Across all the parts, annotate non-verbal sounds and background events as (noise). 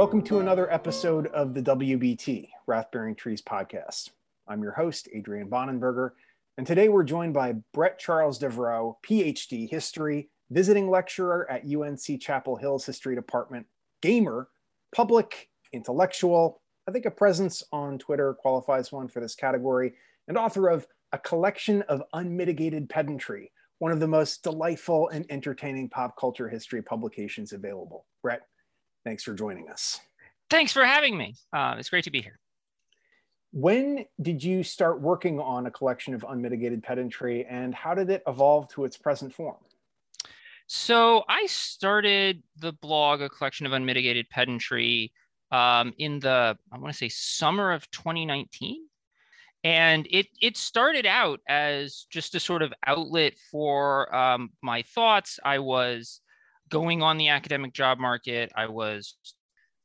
Welcome to another episode of the WBT, Wrath Bearing Trees podcast. I'm your host, Adrian Bonenberger, and today we're joined by Bret Charles Devereaux, PhD, history, visiting lecturer at UNC Chapel Hill's History Department, gamer, public, intellectual, I think a presence on Twitter qualifies one for this category, and author of A Collection of Unmitigated Pedantry, one of the most delightful and entertaining pop culture history publications available. Bret, thanks for joining us. Thanks for having me. Uh, it's great to be here. When did you start working on a collection of unmitigated pedantry and how did it evolve to its present form? So I started the blog, A Collection of Unmitigated Pedantry, um, in the, I want to say summer of 2019. And it, it started out as just a sort of outlet for um, my thoughts. I was going on the academic job market. I was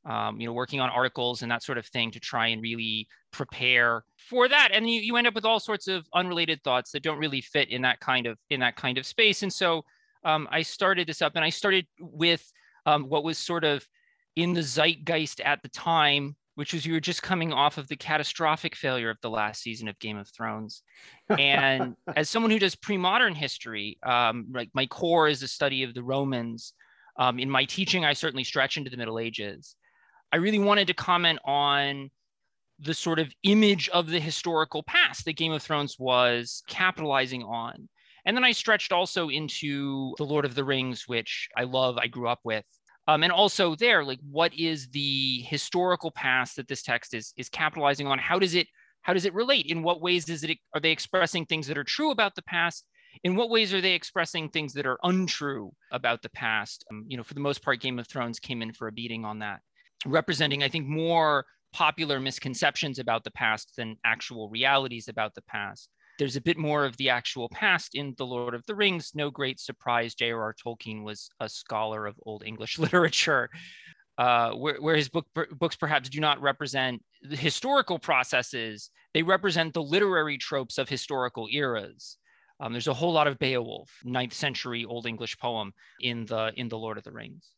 um, you know, working on articles and that sort of thing to try and really prepare for that. And you, you end up with all sorts of unrelated thoughts that don't really fit in that kind of in that kind of space. And so um, I started this up, and I started with um, what was sort of in the zeitgeist at the time, which was you were just coming off of the catastrophic failure of the last season of Game of Thrones. And (laughs) as someone who does pre-modern history, um, like my core is the study of the Romans. Um, in my teaching, I certainly stretch into the Middle Ages. I really wanted to comment on the sort of image of the historical past that Game of Thrones was capitalizing on. And then I stretched also into The Lord of the Rings, which I love, I grew up with. Um, and also there, like what is the historical past that this text is is capitalizing on? How does it how does it relate? In what ways is it are they expressing things that are true about the past? In what ways are they expressing things that are untrue about the past? Um, you know, for the most part, Game of Thrones came in for a beating on that representing, I think, more popular misconceptions about the past than actual realities about the past. There's a bit more of the actual past in The Lord of the Rings. No great surprise, J.R.R. Tolkien was a scholar of Old English (laughs) literature, uh, where, where, his book, books perhaps do not represent the historical processes, they represent the literary tropes of historical eras. Um, there's a whole lot of Beowulf, ninth century Old English poem in the in the Lord of the Rings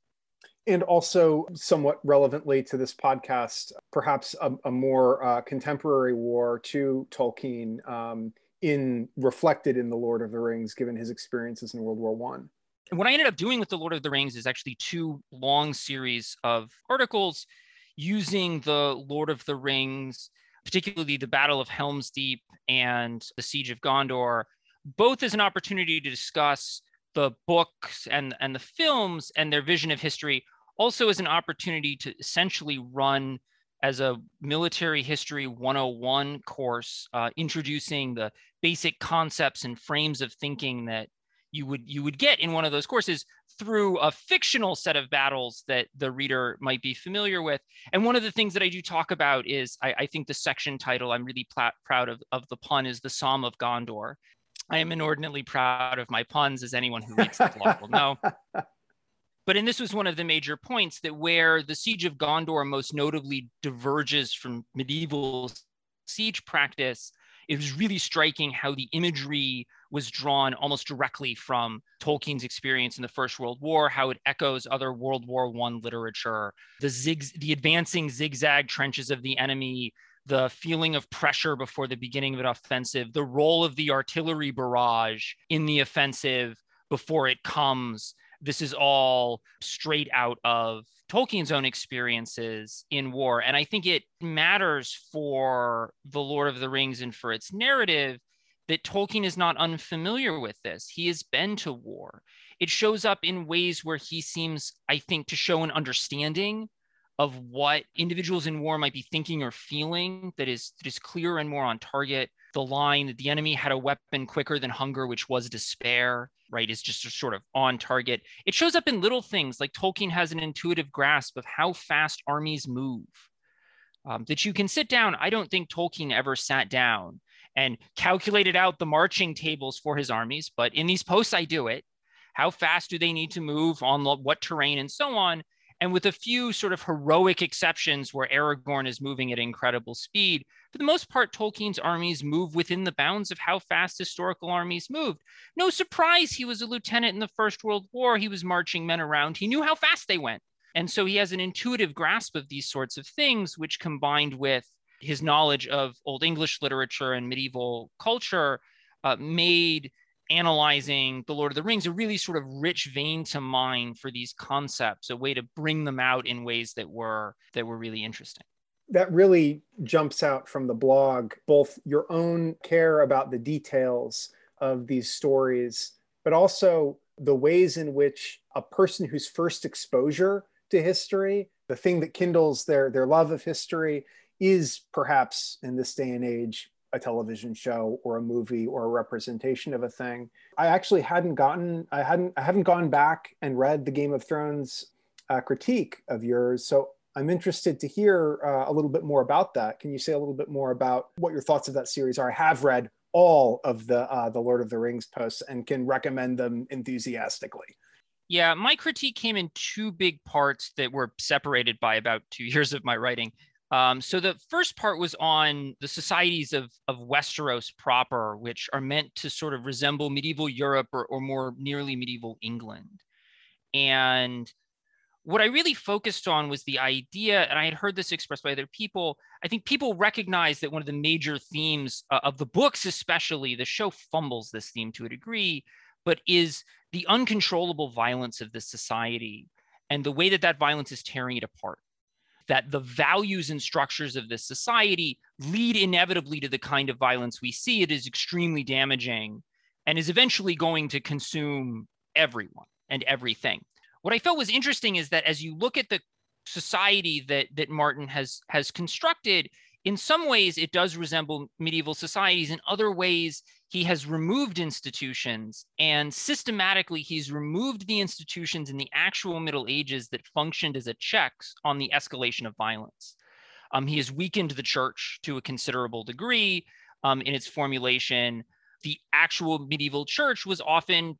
and also somewhat relevantly to this podcast, perhaps a, a more uh, contemporary war to Tolkien um, in reflected in the Lord of the Rings, given his experiences in World War One. And what I ended up doing with the Lord of the Rings is actually two long series of articles using the Lord of the Rings, particularly the Battle of Helm's Deep and the Siege of Gondor, both as an opportunity to discuss the books and, and the films and their vision of history also as an opportunity to essentially run as a military history 101 course, uh, introducing the basic concepts and frames of thinking that you would you would get in one of those courses through a fictional set of battles that the reader might be familiar with. And one of the things that I do talk about is I, I think the section title I'm really pl- proud of, of the pun is the Somme of Gondor. I am inordinately proud of my puns, as anyone who reads the blog will know. (laughs) But and this was one of the major points that where the siege of Gondor most notably diverges from medieval siege practice, it was really striking how the imagery was drawn almost directly from Tolkien's experience in the First World War, how it echoes other World War One literature, the zig, the advancing zigzag trenches of the enemy, the feeling of pressure before the beginning of an offensive, the role of the artillery barrage in the offensive before it comes, this is all straight out of Tolkien's own experiences in war. And I think it matters for The Lord of the Rings and for its narrative that Tolkien is not unfamiliar with this. He has been to war. It shows up in ways where he seems, I think, to show an understanding of what individuals in war might be thinking or feeling that is that is clearer and more on target. The line that the enemy had a weapon quicker than hunger, which was despair, right, is just sort of on target. It shows up in little things like Tolkien has an intuitive grasp of how fast armies move. Um, that you can sit down. I don't think Tolkien ever sat down and calculated out the marching tables for his armies, but in these posts, I do it. How fast do they need to move on what terrain and so on? And with a few sort of heroic exceptions where Aragorn is moving at incredible speed, for the most part, Tolkien's armies move within the bounds of how fast historical armies moved. No surprise he was a lieutenant in the First World War. He was marching men around. He knew how fast they went. And so he has an intuitive grasp of these sorts of things, which combined with his knowledge of Old English literature and medieval culture uh, made analyzing the Lord of the Rings a really sort of rich vein to mine for these concepts, a way to bring them out in ways that were that were really interesting. That really jumps out from the blog, both your own care about the details of these stories, but also the ways in which a person whose first exposure to history, the thing that kindles their, their love of history, is perhaps in this day and age a television show or a movie or a representation of a thing. I actually hadn't gotten, I hadn't, I haven't gone back and read the Game of Thrones uh, critique of yours. So I'm interested to hear uh, a little bit more about that. Can you say a little bit more about what your thoughts of that series are? I have read all of the uh, the Lord of the Rings posts and can recommend them enthusiastically. Yeah, my critique came in two big parts that were separated by about two years of my writing. Um, so the first part was on the societies of, of Westeros proper, which are meant to sort of resemble medieval Europe or, or more nearly medieval England. And what I really focused on was the idea, and I had heard this expressed by other people. I think people recognize that one of the major themes uh, of the books, especially the show, fumbles this theme to a degree, but is the uncontrollable violence of this society and the way that that violence is tearing it apart that the values and structures of this society lead inevitably to the kind of violence we see. It is extremely damaging and is eventually going to consume everyone and everything. What I felt was interesting is that as you look at the society that that Martin has has constructed, in some ways it does resemble medieval societies. In other ways, he has removed institutions and systematically he's removed the institutions in the actual middle ages that functioned as a checks on the escalation of violence. Um, he has weakened the church to a considerable degree um, in its formulation the actual medieval church was often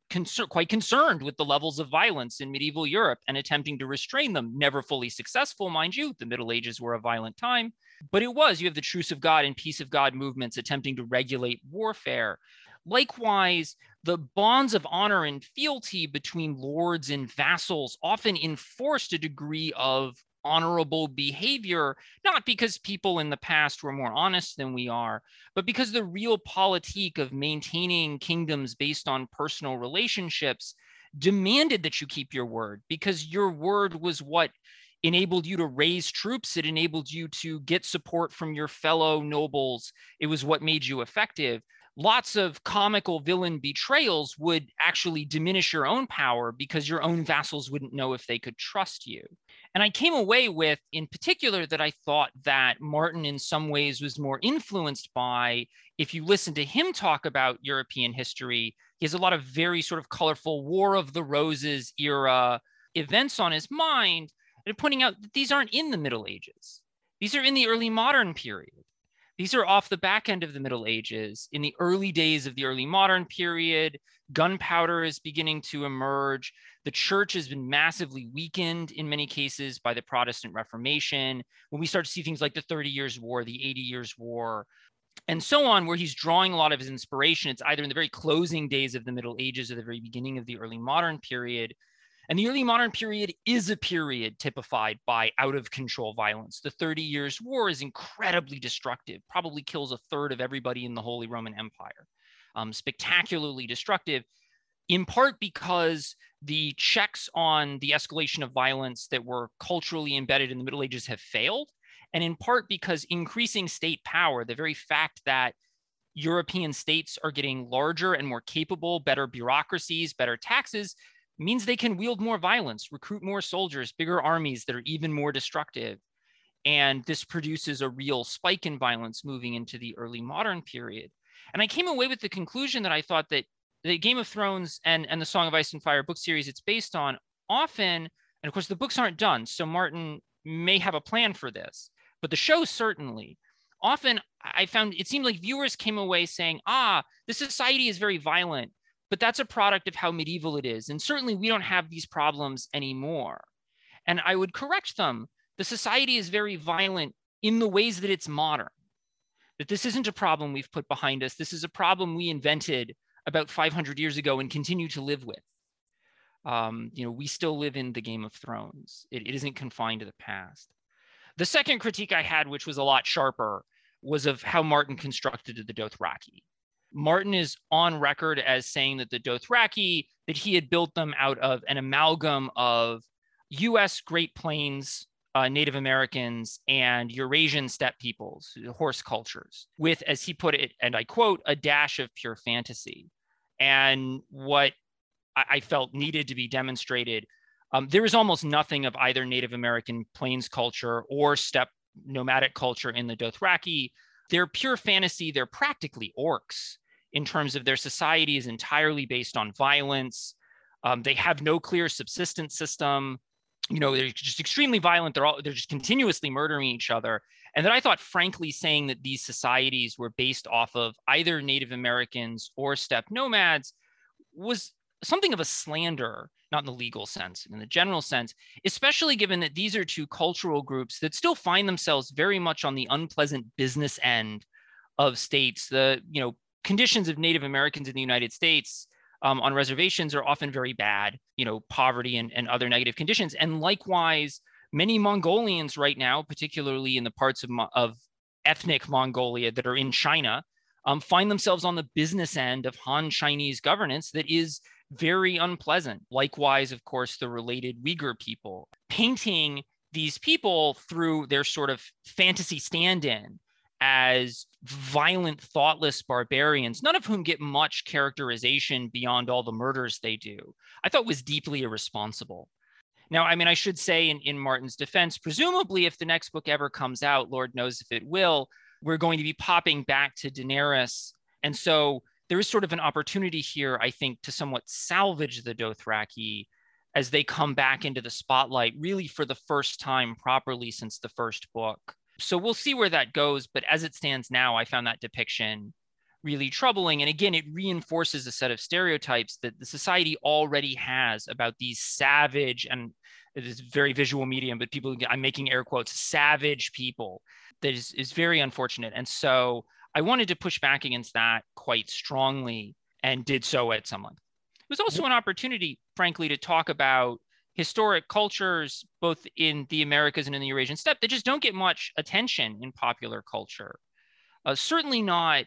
quite concerned with the levels of violence in medieval Europe and attempting to restrain them. Never fully successful, mind you. The Middle Ages were a violent time. But it was, you have the truce of God and peace of God movements attempting to regulate warfare. Likewise, the bonds of honor and fealty between lords and vassals often enforced a degree of honorable behavior, not because people in the past were more honest than we are, but because the realpolitik of maintaining kingdoms based on personal relationships demanded that you keep your word because your word was what enabled you to raise troops. It enabled you to get support from your fellow nobles. It was what made you effective. Lots of comical villain betrayals would actually diminish your own power because your own vassals wouldn't know if they could trust you. And I came away with, in particular, that I thought that Martin, in some ways, was more influenced by, if you listen to him talk about European history, he has a lot of very sort of colorful War of the Roses era events on his mind and pointing out that these aren't in the Middle Ages. These are in the early modern period. These are off the back end of the Middle Ages. In the early days of the early modern period, gunpowder is beginning to emerge. The church has been massively weakened in many cases by the Protestant Reformation. When we start to see things like the 30 Years' War, the 80 Years' War, and so on, where he's drawing a lot of his inspiration, it's either in the very closing days of the Middle Ages or the very beginning of the early modern period, and the early modern period is a period typified by out of control violence. The 30 Years' War is incredibly destructive, probably kills a third of everybody in the Holy Roman Empire. Um, spectacularly destructive, in part because the checks on the escalation of violence that were culturally embedded in the Middle Ages have failed, and in part because increasing state power, the very fact that European states are getting larger and more capable, better bureaucracies, better taxes, means they can wield more violence, recruit more soldiers, bigger armies that are even more destructive. And this produces a real spike in violence moving into the early modern period. And I came away with the conclusion that I thought that the Game of Thrones and, and the Song of Ice and Fire book series it's based on often, and of course the books aren't done, so Martin may have a plan for this, but the show certainly. Often I found it seemed like viewers came away saying, ah, the society is very violent but that's a product of how medieval it is. And certainly we don't have these problems anymore. And I would correct them. The society is very violent in the ways that it's modern. That this isn't a problem we've put behind us. This is a problem we invented about 500 years ago and continue to live with. Um, you know, we still live in the Game of Thrones. It, it isn't confined to the past. The second critique I had, which was a lot sharper, was of how Martin constructed the Dothraki. Martin is on record as saying that the Dothraki, that he had built them out of an amalgam of US Great Plains uh, Native Americans and Eurasian steppe peoples, horse cultures, with, as he put it, and I quote, a dash of pure fantasy. And what I, I felt needed to be demonstrated, um, there is almost nothing of either Native American plains culture or steppe nomadic culture in the Dothraki. They're pure fantasy. They're practically orcs in terms of their society is entirely based on violence. Um, they have no clear subsistence system you know they're just extremely violent they're all they're just continuously murdering each other and then i thought frankly saying that these societies were based off of either native americans or steppe nomads was something of a slander not in the legal sense in the general sense especially given that these are two cultural groups that still find themselves very much on the unpleasant business end of states the you know conditions of native americans in the united states um, on reservations are often very bad, you know, poverty and, and other negative conditions. And likewise, many Mongolians right now, particularly in the parts of, of ethnic Mongolia that are in China, um, find themselves on the business end of Han Chinese governance that is very unpleasant. Likewise, of course, the related Uyghur people. Painting these people through their sort of fantasy stand in as violent, thoughtless barbarians, none of whom get much characterization beyond all the murders they do, I thought was deeply irresponsible. Now, I mean, I should say in, in Martin's defense, presumably, if the next book ever comes out, Lord knows if it will, we're going to be popping back to Daenerys. And so there is sort of an opportunity here, I think, to somewhat salvage the Dothraki as they come back into the spotlight, really for the first time properly since the first book so we'll see where that goes. But as it stands now, I found that depiction really troubling. And again, it reinforces a set of stereotypes that the society already has about these savage and it is very visual medium, but people, I'm making air quotes, savage people that is, is very unfortunate. And so I wanted to push back against that quite strongly and did so at some length. It was also an opportunity, frankly, to talk about historic cultures, both in the Americas and in the Eurasian steppe, that just don't get much attention in popular culture. Uh, certainly not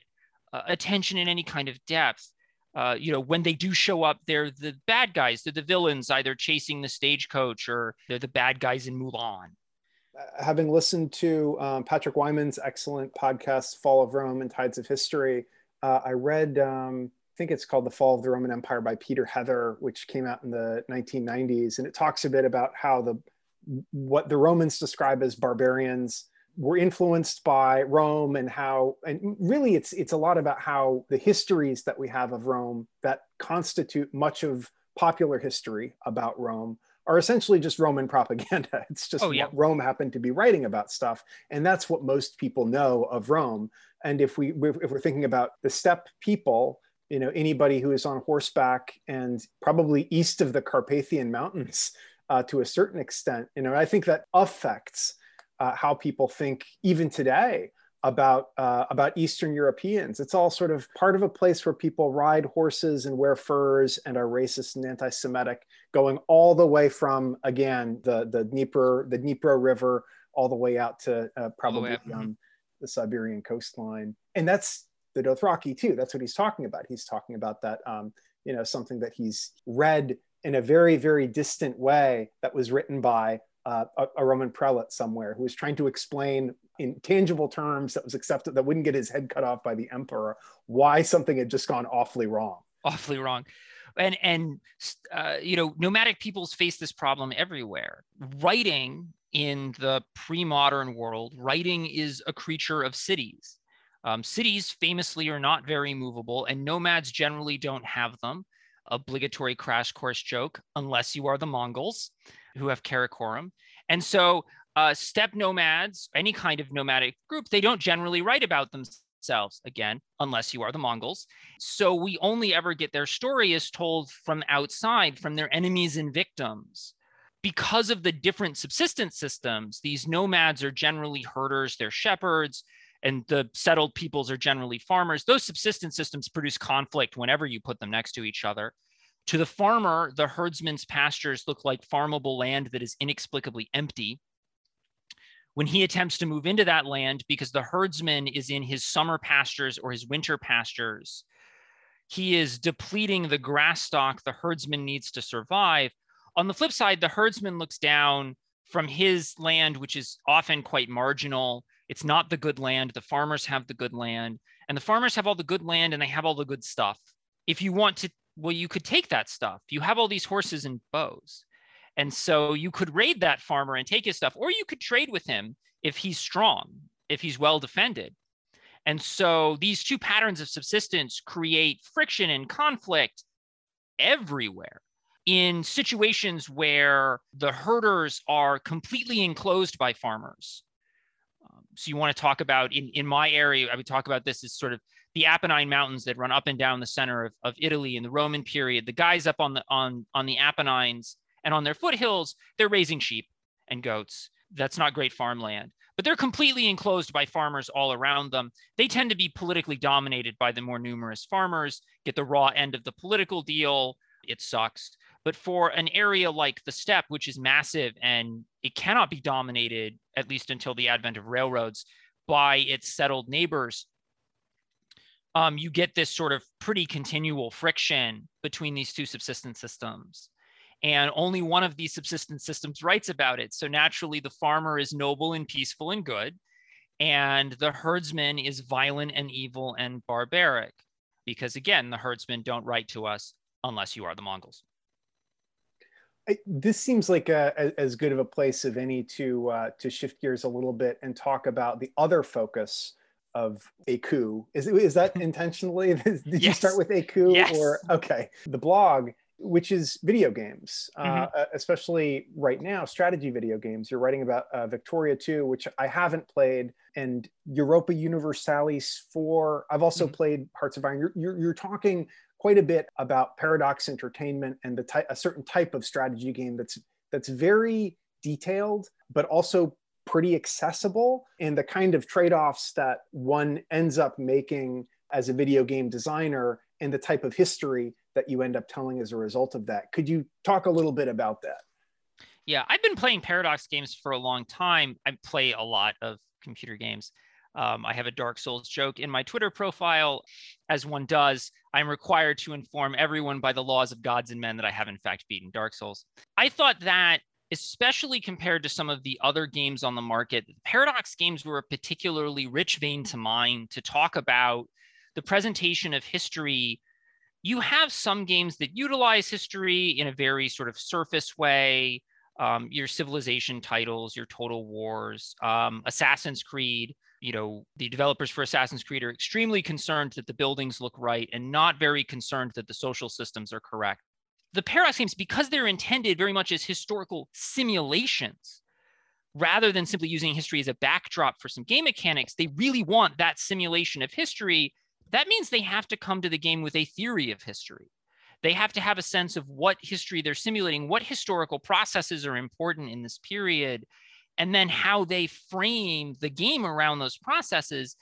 uh, attention in any kind of depth. Uh, you know, when they do show up, they're the bad guys, they're the villains, either chasing the stagecoach or they're the bad guys in Mulan. Uh, having listened to um, Patrick Wyman's excellent podcast, Fall of Rome and Tides of History, uh, I read um, I think it's called The Fall of the Roman Empire by Peter Heather, which came out in the 1990s. And it talks a bit about how the what the Romans describe as barbarians were influenced by Rome and how and really it's it's a lot about how the histories that we have of Rome that constitute much of popular history about Rome are essentially just Roman propaganda. (laughs) It's just oh, yeah. what Rome happened to be writing about stuff. And that's what most people know of Rome. And if we if we're thinking about the steppe people, you know anybody who is on horseback and probably east of the Carpathian Mountains uh, to a certain extent. You know, I think that affects uh, how people think even today about uh, about Eastern Europeans. It's all sort of part of a place where people ride horses and wear furs and are racist and anti-Semitic, going all the way from again the the Dnieper the Dnieper River all the way out to uh, probably the, um, the Siberian coastline, and that's the Dothraki too. That's what he's talking about. He's talking about that, um, you know, something that he's read in a very, very distant way that was written by uh, a, a, Roman prelate somewhere who was trying to explain in tangible terms that was accepted that wouldn't get his head cut off by the emperor why something had just gone awfully wrong. Awfully wrong. And and uh, you know, nomadic peoples face this problem everywhere. Writing in the pre-modern world, writing is a creature of cities um, cities famously are not very movable, and nomads generally don't have them. Obligatory crash course joke, unless you are the Mongols who have Karakorum. And so, uh, steppe nomads, any kind of nomadic group, they don't generally write about themselves, again, unless you are the Mongols. So, we only ever get their story is told from outside, from their enemies and victims because of the different subsistence systems, these nomads are generally herders, they're shepherds, and the settled peoples are generally farmers. Those subsistence systems produce conflict whenever you put them next to each other. To the farmer, the herdsman's pastures look like farmable land that is inexplicably empty. When he attempts to move into that land because the herdsman is in his summer pastures or his winter pastures, he is depleting the grass stock the herdsman needs to survive. On the flip side, the herdsman looks down from his land, which is often quite marginal. It's not the good land. The farmers have the good land, and the farmers have all the good land and they have all the good stuff. If you want to, well, you could take that stuff. You have all these horses and bows. And so you could raid that farmer and take his stuff, or you could trade with him if he's strong, if he's well defended. And so these two patterns of subsistence create friction and conflict everywhere in situations where the herders are completely enclosed by farmers. Um, so you want to talk about in, in my area, I would talk about this as sort of the Apennine Mountains that run up and down the center of, of Italy in the Roman period. The guys up on the on on the Apennines and on their foothills, they're raising sheep and goats. That's not great farmland, but they're completely enclosed by farmers all around them. They tend to be politically dominated by the more numerous farmers, get the raw end of the political deal. It sucks. But for an area like the steppe, which is massive and it cannot be dominated, at least until the advent of railroads, by its settled neighbors, um, you get this sort of pretty continual friction between these two subsistence systems. And only one of these subsistence systems writes about it. So naturally, the farmer is noble and peaceful and good, and the herdsman is violent and evil and barbaric. Because again, the herdsmen don't write to us unless you are the Mongols. I, this seems like a, a, as good of a place of any to uh, to shift gears a little bit and talk about the other focus of ACOUP. Is is that (laughs) intentionally? (laughs) Did yes. you start with a coup yes. or okay? The blog, which is video games, uh, mm-hmm. uh, especially right now, strategy video games. You're writing about uh, Victoria 2, which I haven't played, and Europa Universalis 4. I've also mm-hmm. played Hearts of Iron. You're, you're, you're talking quite a bit about Paradox Entertainment and the ty- a certain type of strategy game that's that's very detailed, but also pretty accessible, and the kind of trade-offs that one ends up making as a video game designer, and the type of history that you end up telling as a result of that. Could you talk a little bit about that? Yeah, I've been playing Paradox games for a long time. I play a lot of computer games. Um, I have a Dark Souls joke in my Twitter profile. As one does, I'm required to inform everyone by the laws of gods and men that I have, in fact, beaten Dark Souls. I thought that, especially compared to some of the other games on the market, Paradox games were a particularly rich vein to mine to talk about the presentation of history. You have some games that utilize history in a very sort of surface way. Um, your civilization titles, your Total Wars, um, Assassin's Creed you know the developers for assassin's creed are extremely concerned that the buildings look right and not very concerned that the social systems are correct the paradox games because they're intended very much as historical simulations rather than simply using history as a backdrop for some game mechanics they really want that simulation of history that means they have to come to the game with a theory of history. They have to have a sense of what history they're simulating what historical processes are important in this period and then how they frame the game around those processes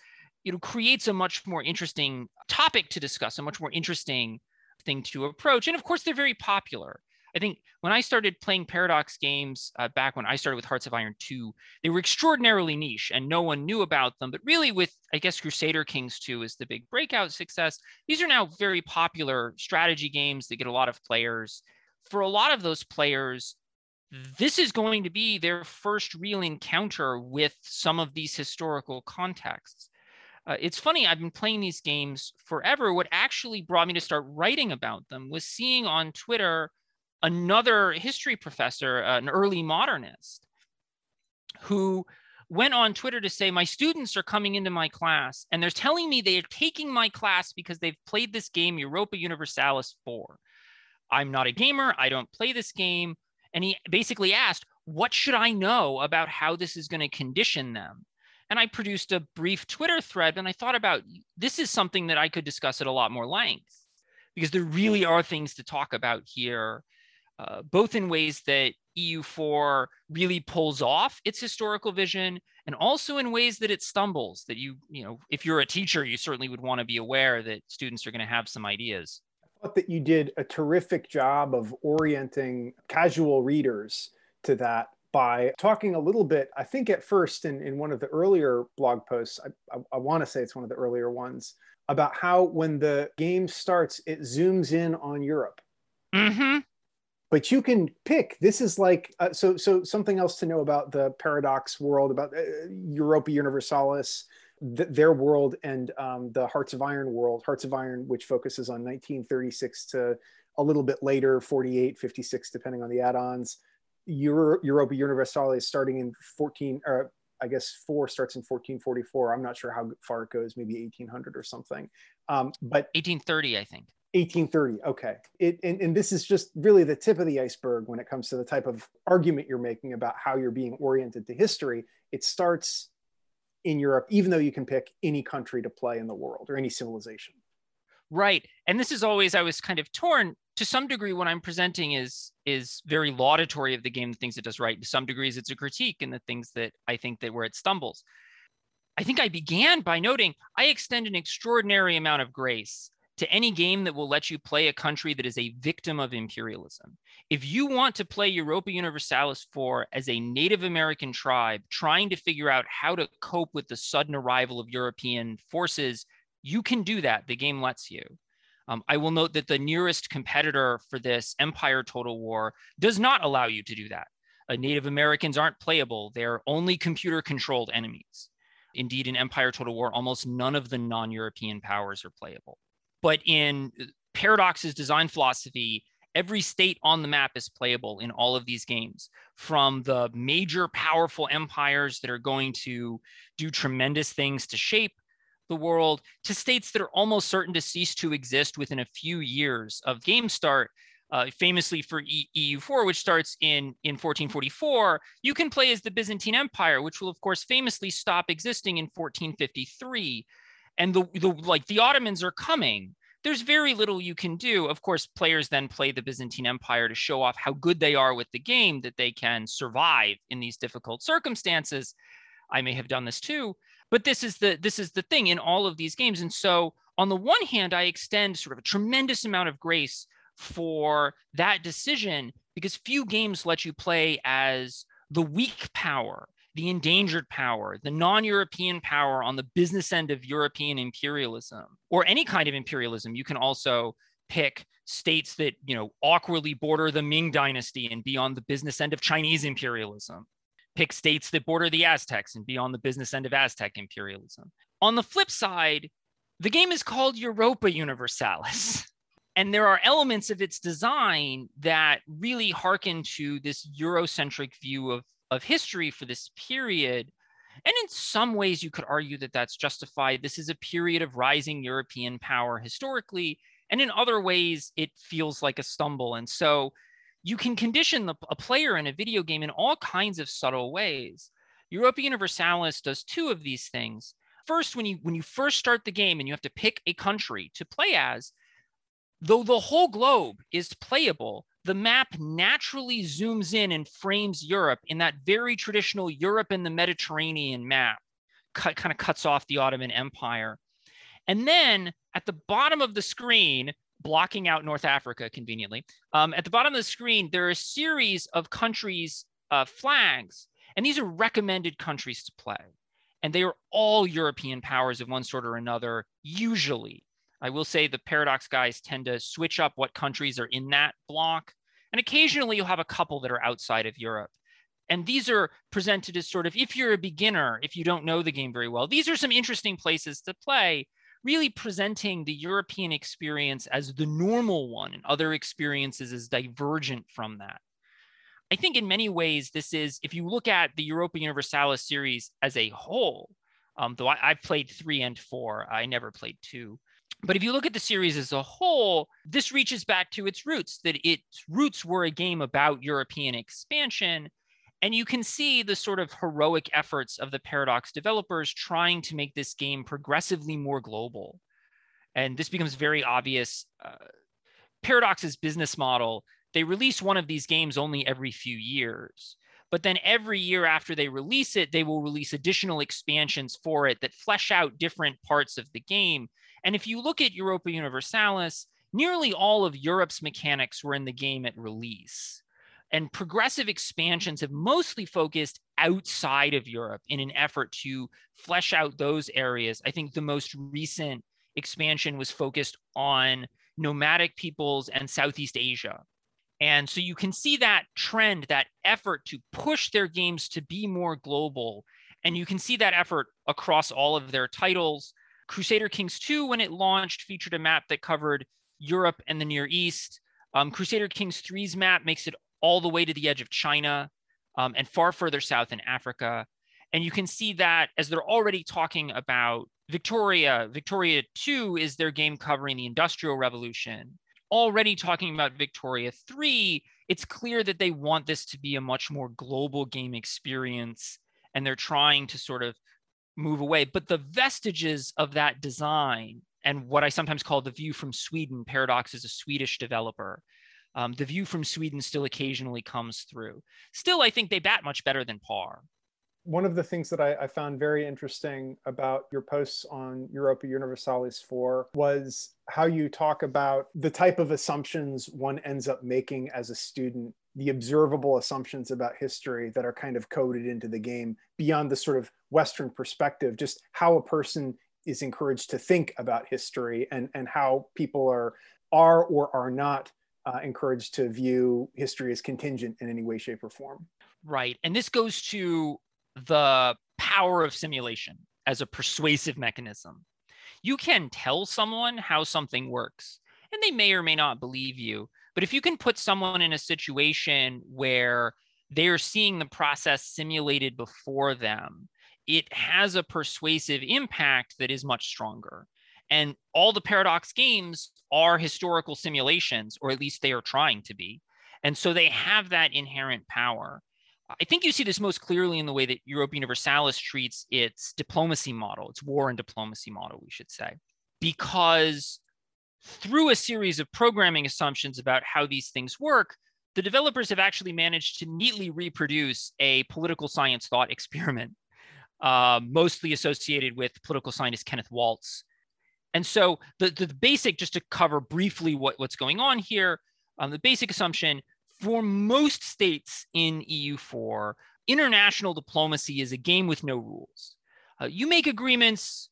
you know creates a much more interesting topic to discuss a much more interesting thing to approach. And of course they're very popular i think when i started playing paradox games uh, back when i started with hearts of iron 2 they were extraordinarily niche and no one knew about them but really with i guess crusader kings 2 is the big breakout success these are now very popular strategy games that get a lot of players for a lot of those players this is going to be their first real encounter with some of these historical contexts. Uh, it's funny, I've been playing these games forever. What actually brought me to start writing about them was seeing on Twitter another history professor, an early modernist, who went on Twitter to say, My students are coming into my class and they're telling me they are taking my class because they've played this game, Europa Universalis 4. I'm not a gamer, I don't play this game and he basically asked, What should I know about how this is going to condition them? And I produced a brief Twitter thread and I thought about this is something that I could discuss at a lot more length because there really are things to talk about here, uh, both in ways that EU4 really pulls off its historical vision and also in ways that it stumbles that you, you know, if you're a teacher, you certainly would want to be aware that students are going to have some ideas. I thought that you did a terrific job of orienting casual readers to that by talking a little bit. I think at first in, in one of the earlier blog posts, I, I, I want to say it's one of the earlier ones, about how when the game starts, it zooms in on Europe. Mm-hmm. But you can pick. This is like uh, so. So something else to know about the paradox world, about uh, Europa Universalis, th- their world, and um, the Hearts of Iron world. Hearts of Iron, which focuses on 1936 to a little bit later, 48, 56, depending on the add-ons. Euro, Europa Universalis starting in 14, or I guess four starts in 1444. I'm not sure how far it goes, maybe 1800 or something. Um, but 1830, I think. 1830. Okay. It, and, and this is just really the tip of the iceberg when it comes to the type of argument you're making about how you're being oriented to history. It starts in Europe, even though you can pick any country to play in the world or any civilization. Right. And this is always, I was kind of torn to some degree what i'm presenting is is very laudatory of the game the things it does right to some degrees it's a critique and the things that i think that where it stumbles i think i began by noting i extend an extraordinary amount of grace to any game that will let you play a country that is a victim of imperialism if you want to play europa universalis 4 as a native american tribe trying to figure out how to cope with the sudden arrival of european forces you can do that the game lets you um, I will note that the nearest competitor for this Empire Total War does not allow you to do that. Uh, Native Americans aren't playable, they're only computer controlled enemies. Indeed, in Empire Total War, almost none of the non European powers are playable. But in uh, Paradox's design philosophy, every state on the map is playable in all of these games from the major powerful empires that are going to do tremendous things to shape the world to states that are almost certain to cease to exist within a few years of game start. Uh, famously for e- EU4, which starts in, in 1444, you can play as the Byzantine Empire, which will, of course, famously stop existing in 1453. And the, the like the Ottomans are coming. There's very little you can do. Of course, players then play the Byzantine Empire to show off how good they are with the game, that they can survive in these difficult circumstances. I may have done this too but this is the this is the thing in all of these games and so on the one hand i extend sort of a tremendous amount of grace for that decision because few games let you play as the weak power the endangered power the non-european power on the business end of european imperialism or any kind of imperialism you can also pick states that you know awkwardly border the ming dynasty and be on the business end of chinese imperialism pick states that border the Aztecs and be on the business end of Aztec imperialism. On the flip side, the game is called Europa Universalis. (laughs) And there are elements of its design that really hearken to this Eurocentric view of, of history for this period. And in some ways, you could argue that that's justified. This is a period of rising European power historically. And in other ways, it feels like a stumble. And so you can condition the, a player in a video game in all kinds of subtle ways. Europa Universalis does two of these things. First, when you when you first start the game and you have to pick a country to play as, though the whole globe is playable, the map naturally zooms in and frames Europe in that very traditional Europe and the Mediterranean map, cut, kind of cuts off the Ottoman Empire. And then at the bottom of the screen, blocking out North Africa conveniently. Um, at the bottom of the screen, there are a series of countries' uh, flags, and these are recommended countries to play. And they are all European powers of one sort or another, usually. I will say the Paradox guys tend to switch up what countries are in that block. And occasionally you'll have a couple that are outside of Europe. And these are presented as sort of, if you're a beginner, if you don't know the game very well, these are some interesting places to play really presenting the European experience as the normal one and other experiences as divergent from that. I think in many ways, this is, if you look at the Europa Universalis series as a whole, um, though I, have played three and four, I never played two. But if you look at the series as a whole, this reaches back to its roots, that its roots were a game about European expansion and you can see the sort of heroic efforts of the Paradox developers trying to make this game progressively more global. And this becomes very obvious. Uh, Paradox's business model, they release one of these games only every few years. But then every year after they release it, they will release additional expansions for it that flesh out different parts of the game. And if you look at Europa Universalis, nearly all of Europe's mechanics were in the game at release. And progressive expansions have mostly focused outside of Europe in an effort to flesh out those areas. I think the most recent expansion was focused on nomadic peoples and Southeast Asia. And so you can see that trend, that effort to push their games to be more global. And you can see that effort across all of their titles. Crusader Kings 2, when it launched, featured a map that covered Europe and the Near East. Um, Crusader Kings 3's map makes it all the way to the edge of China um, and far further south in Africa. And you can see that as they're already talking about Victoria, Victoria 2 is their game covering the Industrial Revolution. Already talking about Victoria 3, it's clear that they want this to be a much more global game experience and they're trying to sort of move away. But the vestiges of that design and what I sometimes call the view from Sweden, Paradox is a Swedish developer. Um, the view from Sweden still occasionally comes through. Still, I think they bat much better than par. One of the things that I, I found very interesting about your posts on Europa Universalis 4 was how you talk about the type of assumptions one ends up making as a student, the observable assumptions about history that are kind of coded into the game beyond the sort of Western perspective, just how a person is encouraged to think about history and, and how people are are or are not uh, encouraged to view history as contingent in any way, shape, or form. Right. And this goes to the power of simulation as a persuasive mechanism. You can tell someone how something works, and they may or may not believe you. But if you can put someone in a situation where they're seeing the process simulated before them, it has a persuasive impact that is much stronger. And all the Paradox games are historical simulations, or at least they are trying to be. And so they have that inherent power. I think you see this most clearly in the way that Europa Universalis treats its diplomacy model, its war and diplomacy model, we should say, because through a series of programming assumptions about how these things work, the developers have actually managed to neatly reproduce a political science thought experiment, uh, mostly associated with political scientist Kenneth Waltz, and so the, the basic, just to cover briefly what, what's going on here, um, the basic assumption for most states in EU4, international diplomacy is a game with no rules. Uh, you make agreements,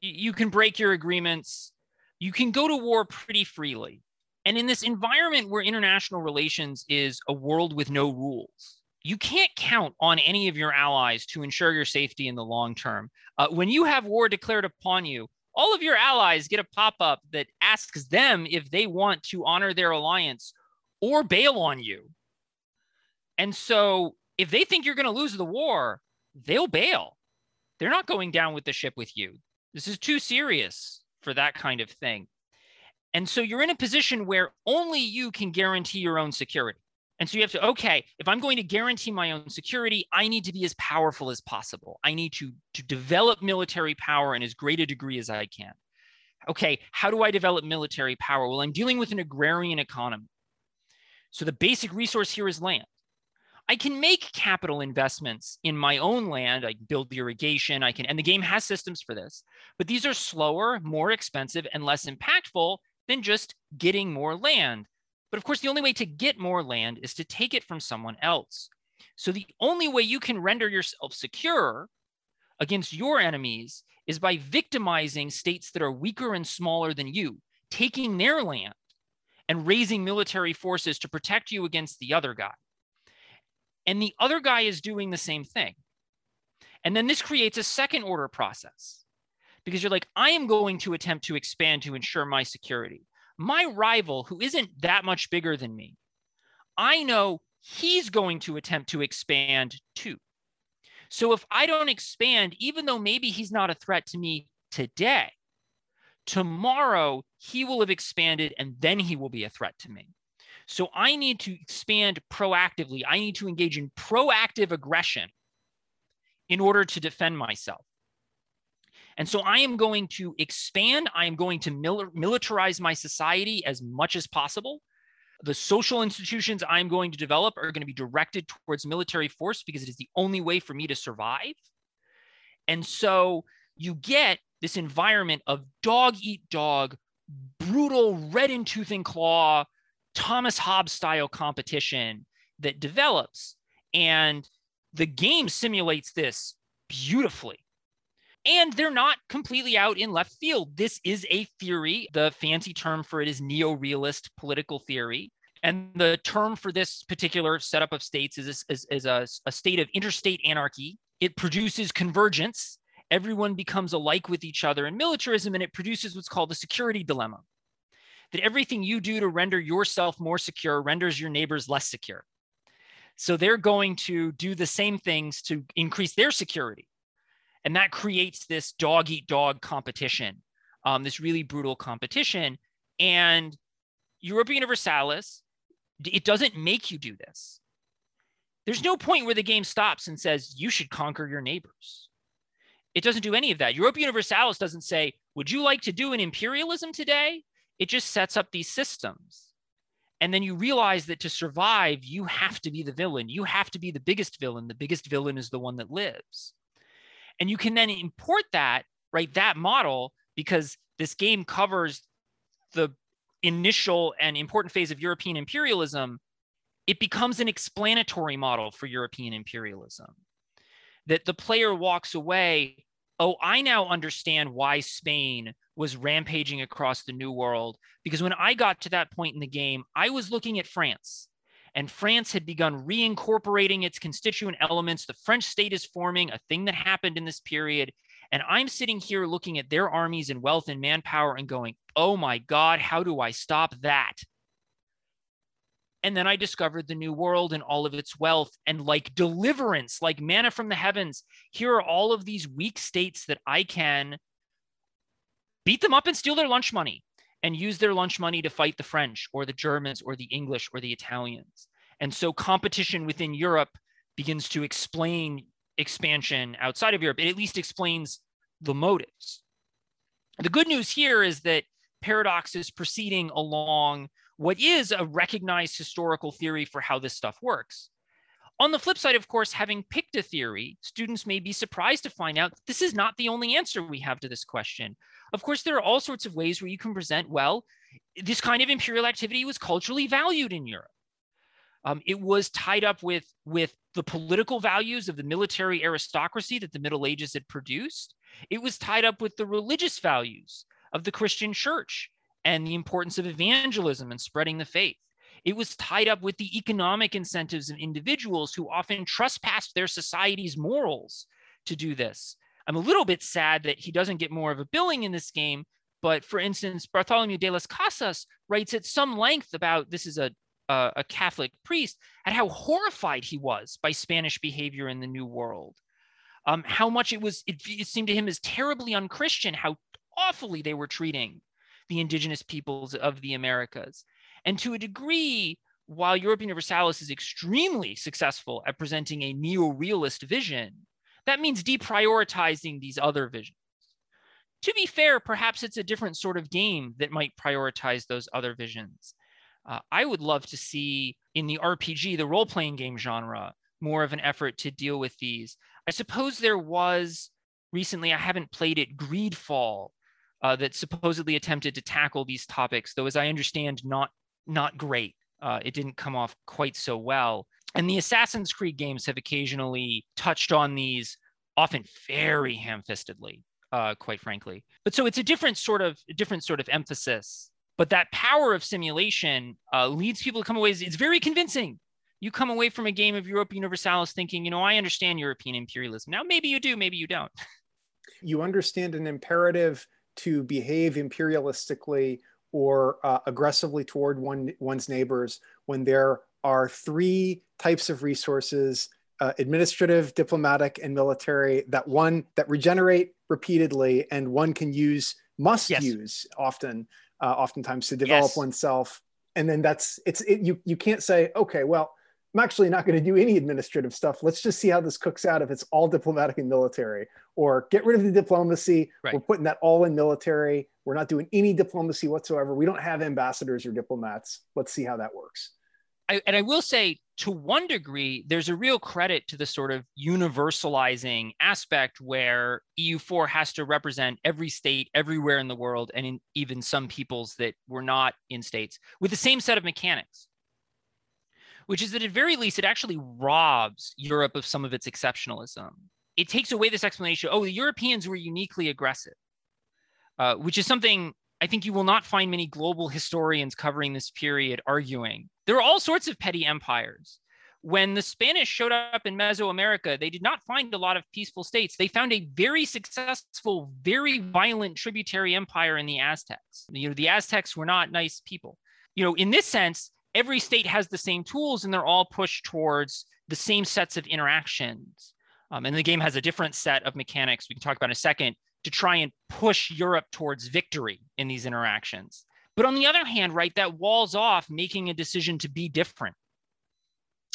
you can break your agreements, you can go to war pretty freely. And in this environment where international relations is a world with no rules, you can't count on any of your allies to ensure your safety in the long term. Uh, when you have war declared upon you, all of your allies get a pop up that asks them if they want to honor their alliance or bail on you. And so if they think you're going to lose the war, they'll bail. They're not going down with the ship with you. This is too serious for that kind of thing. And so you're in a position where only you can guarantee your own security. And so you have to, okay, if I'm going to guarantee my own security, I need to be as powerful as possible. I need to, to develop military power in as great a degree as I can. Okay, how do I develop military power? Well, I'm dealing with an agrarian economy. So the basic resource here is land. I can make capital investments in my own land. I can build the irrigation. I can, and the game has systems for this, but these are slower, more expensive, and less impactful than just getting more land. But of course, the only way to get more land is to take it from someone else. So the only way you can render yourself secure against your enemies is by victimizing states that are weaker and smaller than you, taking their land and raising military forces to protect you against the other guy. And the other guy is doing the same thing. And then this creates a second order process because you're like, I am going to attempt to expand to ensure my security my rival, who isn't that much bigger than me, I know he's going to attempt to expand too. So if I don't expand, even though maybe he's not a threat to me today, tomorrow he will have expanded and then he will be a threat to me. So I need to expand proactively. I need to engage in proactive aggression in order to defend myself. And so I am going to expand, I am going to mil- militarize my society as much as possible. The social institutions I'm going to develop are going to be directed towards military force because it is the only way for me to survive. And so you get this environment of dog eat dog, brutal red in tooth and claw Thomas Hobbes style competition that develops. And the game simulates this beautifully. And they're not completely out in left field. This is a theory. The fancy term for it is neo realist political theory. And the term for this particular setup of states is, is, is a, a state of interstate anarchy. It produces convergence. Everyone becomes alike with each other in militarism, and it produces what's called the security dilemma that everything you do to render yourself more secure renders your neighbors less secure. So they're going to do the same things to increase their security. And that creates this dog eat dog competition, um, this really brutal competition. And Europa Universalis, it doesn't make you do this. There's no point where the game stops and says, you should conquer your neighbors. It doesn't do any of that. Europa Universalis doesn't say, would you like to do an imperialism today? It just sets up these systems. And then you realize that to survive, you have to be the villain. You have to be the biggest villain. The biggest villain is the one that lives. And you can then import that, right? That model, because this game covers the initial and important phase of European imperialism, it becomes an explanatory model for European imperialism. That the player walks away, oh, I now understand why Spain was rampaging across the new world because when I got to that point in the game, I was looking at France and France had begun reincorporating its constituent elements. The French state is forming, a thing that happened in this period. And I'm sitting here looking at their armies and wealth and manpower and going, oh my God, how do I stop that? And then I discovered the new world and all of its wealth and like deliverance, like manna from the heavens. Here are all of these weak states that I can beat them up and steal their lunch money and use their lunch money to fight the French or the Germans or the English or the Italians. And so competition within Europe begins to explain expansion outside of Europe. It at least explains the motives. The good news here is that Paradox is proceeding along what is a recognized historical theory for how this stuff works. On the flip side, of course, having picked a theory, students may be surprised to find out this is not the only answer we have to this question. Of course, there are all sorts of ways where you can present, well, this kind of imperial activity was culturally valued in Europe. Um, it was tied up with, with the political values of the military aristocracy that the Middle Ages had produced. It was tied up with the religious values of the Christian church and the importance of evangelism and spreading the faith. It was tied up with the economic incentives of individuals who often trespassed their society's morals to do this. I'm a little bit sad that he doesn't get more of a billing in this game. But for instance, Bartholomew de las Casas writes at some length about this is a, a, a Catholic priest and how horrified he was by Spanish behavior in the New World. Um, how much it was, it, it seemed to him as terribly unchristian, how awfully they were treating the indigenous peoples of the Americas. And to a degree, while Europa Universalis is extremely successful at presenting a neo realist vision, that means deprioritizing these other visions. To be fair, perhaps it's a different sort of game that might prioritize those other visions. Uh, I would love to see in the RPG, the role playing game genre, more of an effort to deal with these. I suppose there was recently, I haven't played it, Greedfall, uh, that supposedly attempted to tackle these topics, though, as I understand, not not great. Uh, it didn't come off quite so well. And the Assassin's Creed games have occasionally touched on these, often very ham-fistedly, uh, quite frankly. But so it's a different sort of different sort of emphasis. But that power of simulation uh, leads people to come away. It's very convincing. You come away from a game of Europa Universalis thinking, you know, I understand European imperialism. Now, maybe you do, maybe you don't. (laughs) You understand an imperative to behave imperialistically or uh, aggressively toward one, one's neighbors when there are three types of resources uh, administrative diplomatic and military that one that regenerate repeatedly and one can use must yes. use often uh, oftentimes to develop yes. oneself. And then that's it's it, you you can't say okay well i'm actually not going to do any administrative stuff. Let's just see how this cooks out if it's all diplomatic and military. Or get rid of the diplomacy. Right. we're putting that all in military. We're not doing any diplomacy whatsoever. We don't have ambassadors or diplomats. Let's see how that works I, and I will say to one degree, there's a real credit to the sort of universalizing aspect where EU4 has to represent every state everywhere in the world and in even some peoples that were not in states with the same set of mechanics, which is that at very least, it actually robs Europe of some of its exceptionalism. It takes away this explanation oh, the Europeans were uniquely aggressive, uh, which is something I think you will not find many global historians covering this period arguing. There are all sorts of petty empires. When the Spanish showed up in Mesoamerica, they did not find a lot of peaceful states. They found a very successful, very violent tributary empire in the Aztecs. You know, the Aztecs were not nice people. You know, in this sense, every state has the same tools and they're all pushed towards the same sets of interactions. Um, and the game has a different set of mechanics we can talk about in a second to try and push Europe towards victory in these interactions. But on the other hand, right, that walls off making a decision to be different.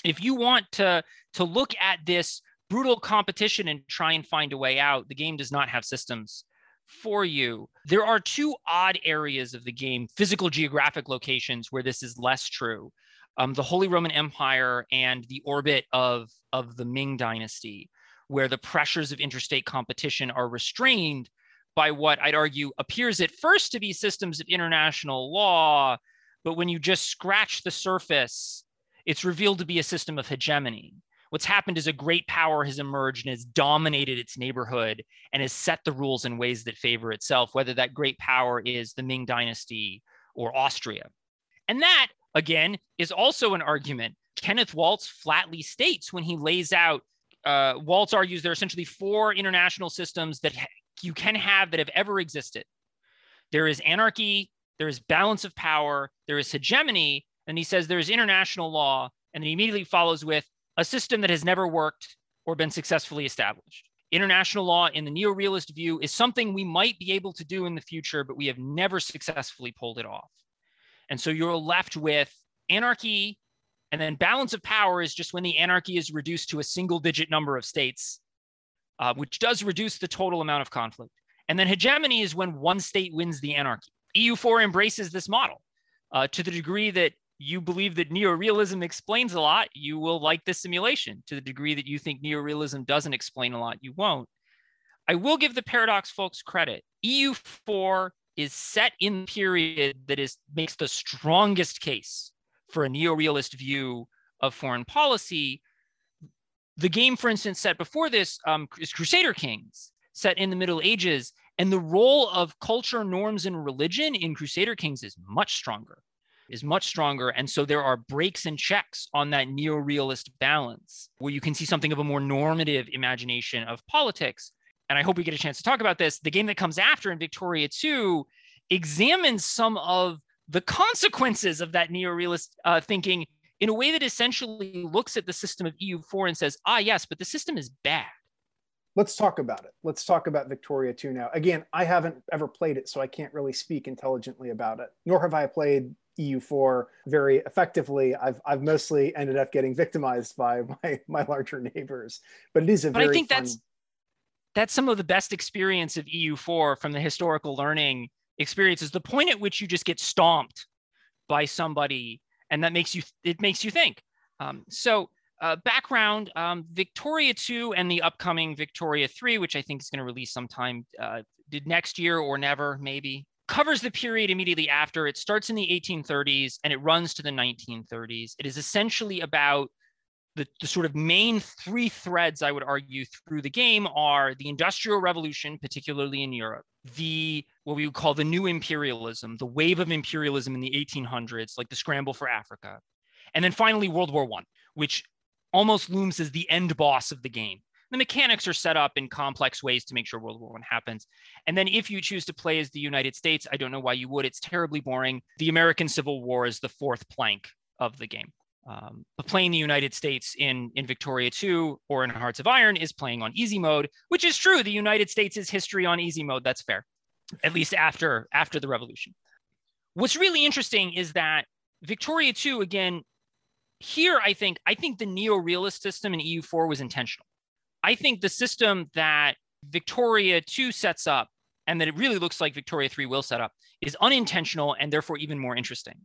If you want to, to look at this brutal competition and try and find a way out, the game does not have systems for you. There are two odd areas of the game, physical geographic locations, where this is less true. Um, the Holy Roman Empire and the orbit of, of the Ming Dynasty where the pressures of interstate competition are restrained by what I'd argue appears at first to be systems of international law, but when you just scratch the surface, it's revealed to be a system of hegemony. What's happened is a great power has emerged and has dominated its neighborhood and has set the rules in ways that favor itself, whether that great power is the Ming Dynasty or Austria. And that, again, is also an argument Kenneth Waltz flatly states when he lays out uh, Waltz argues there are essentially four international systems that you can have that have ever existed. There is anarchy, there is balance of power, there is hegemony, and he says there is international law, and then he immediately follows with a system that has never worked or been successfully established. International law in the neo-realist view is something we might be able to do in the future, but we have never successfully pulled it off. And so you're left with anarchy and then balance of power is just when the anarchy is reduced to a single digit number of states, uh, which does reduce the total amount of conflict. And then hegemony is when one state wins the anarchy. EU4 embraces this model uh, to the degree that you believe that neorealism explains a lot, you will like this simulation. To the degree that you think neorealism doesn't explain a lot, you won't. I will give the Paradox folks credit. EU4 is set in period that is makes the strongest case for a neo-realist view of foreign policy. The game, for instance, set before this um, is Crusader Kings, set in the Middle Ages, and the role of culture, norms, and religion in Crusader Kings is much stronger, is much stronger. And so there are breaks and checks on that neo-realist balance, where you can see something of a more normative imagination of politics. And I hope we get a chance to talk about this. The game that comes after in Victoria 2 examines some of the consequences of that neo-realist uh, thinking in a way that essentially looks at the system of EU4 and says, ah, yes, but the system is bad. Let's talk about it. Let's talk about Victoria 2 now. Again, I haven't ever played it, so I can't really speak intelligently about it, nor have I played EU4 very effectively. I've, I've mostly ended up getting victimized by (laughs) my, my larger neighbors, but it is a but very I think fun... that's that's some of the best experience of EU4 from the historical learning experience is the point at which you just get stomped by somebody and that makes you it makes you think. Um, so uh, background um, victoria 2 and the upcoming victoria 3 which i think is going to release sometime uh, next year or never maybe covers the period immediately after. It starts in the 1830s and it runs to the 1930s it is essentially about the, the sort of main three threads i would argue through the game are the industrial revolution particularly in europe the what we would call the new imperialism, the wave of imperialism in the 1800s, like the scramble for Africa, and then finally World War One, which almost looms as the end boss of the game. The mechanics are set up in complex ways to make sure World War One happens. And then if you choose to play as the United States, I don't know why you would. It's terribly boring. The American Civil War is the fourth plank of the game. Um, but playing the United States in, in Victoria 2 or in Hearts of Iron is playing on easy mode, which is true. The United States is history on easy mode. That's fair, at least after, after the revolution. What's really interesting is that Victoria 2, again, here I think I think the neo-realist system in EU4 was intentional. I think the system that Victoria 2 sets up and that it really looks like Victoria 3 will set up is unintentional and therefore even more interesting.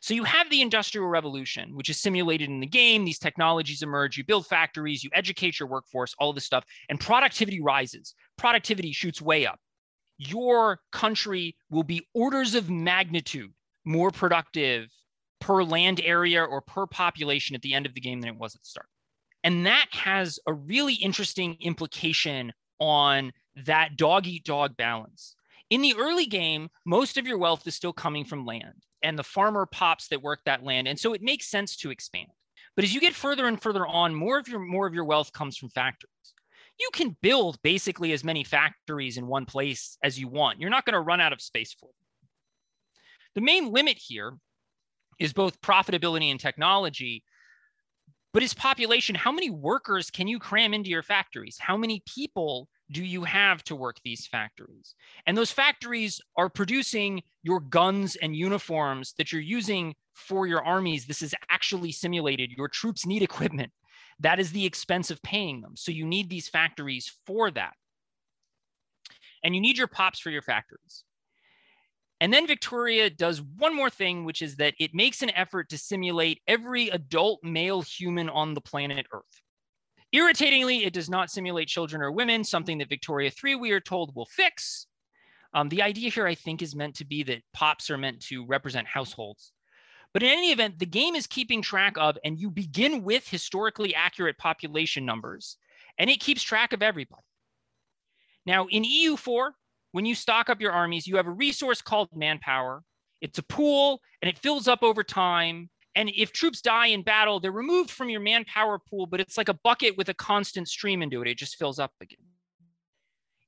So you have the Industrial Revolution, which is simulated in the game. These technologies emerge. You build factories, you educate your workforce, all of this stuff, and productivity rises. Productivity shoots way up. Your country will be orders of magnitude more productive per land area or per population at the end of the game than it was at the start. And that has a really interesting implication on that dog eat dog balance. In the early game, most of your wealth is still coming from land and the farmer pops that work that land. And so it makes sense to expand. But as you get further and further on, more of your more of your wealth comes from factories. You can build basically as many factories in one place as you want. You're not going to run out of space for them. The main limit here is both profitability and technology, but is population. How many workers can you cram into your factories? How many people do you have to work these factories? And those factories are producing your guns and uniforms that you're using for your armies. This is actually simulated. Your troops need equipment. That is the expense of paying them. So you need these factories for that. And you need your pops for your factories. And then Victoria does one more thing, which is that it makes an effort to simulate every adult male human on the planet Earth. Irritatingly, it does not simulate children or women, something that Victoria 3, we are told, will fix. Um, the idea here, I think, is meant to be that pops are meant to represent households. But in any event, the game is keeping track of, and you begin with historically accurate population numbers, and it keeps track of everybody. Now, in EU4, when you stock up your armies, you have a resource called manpower. It's a pool, and it fills up over time. And if troops die in battle, they're removed from your manpower pool, but it's like a bucket with a constant stream into it. It just fills up again.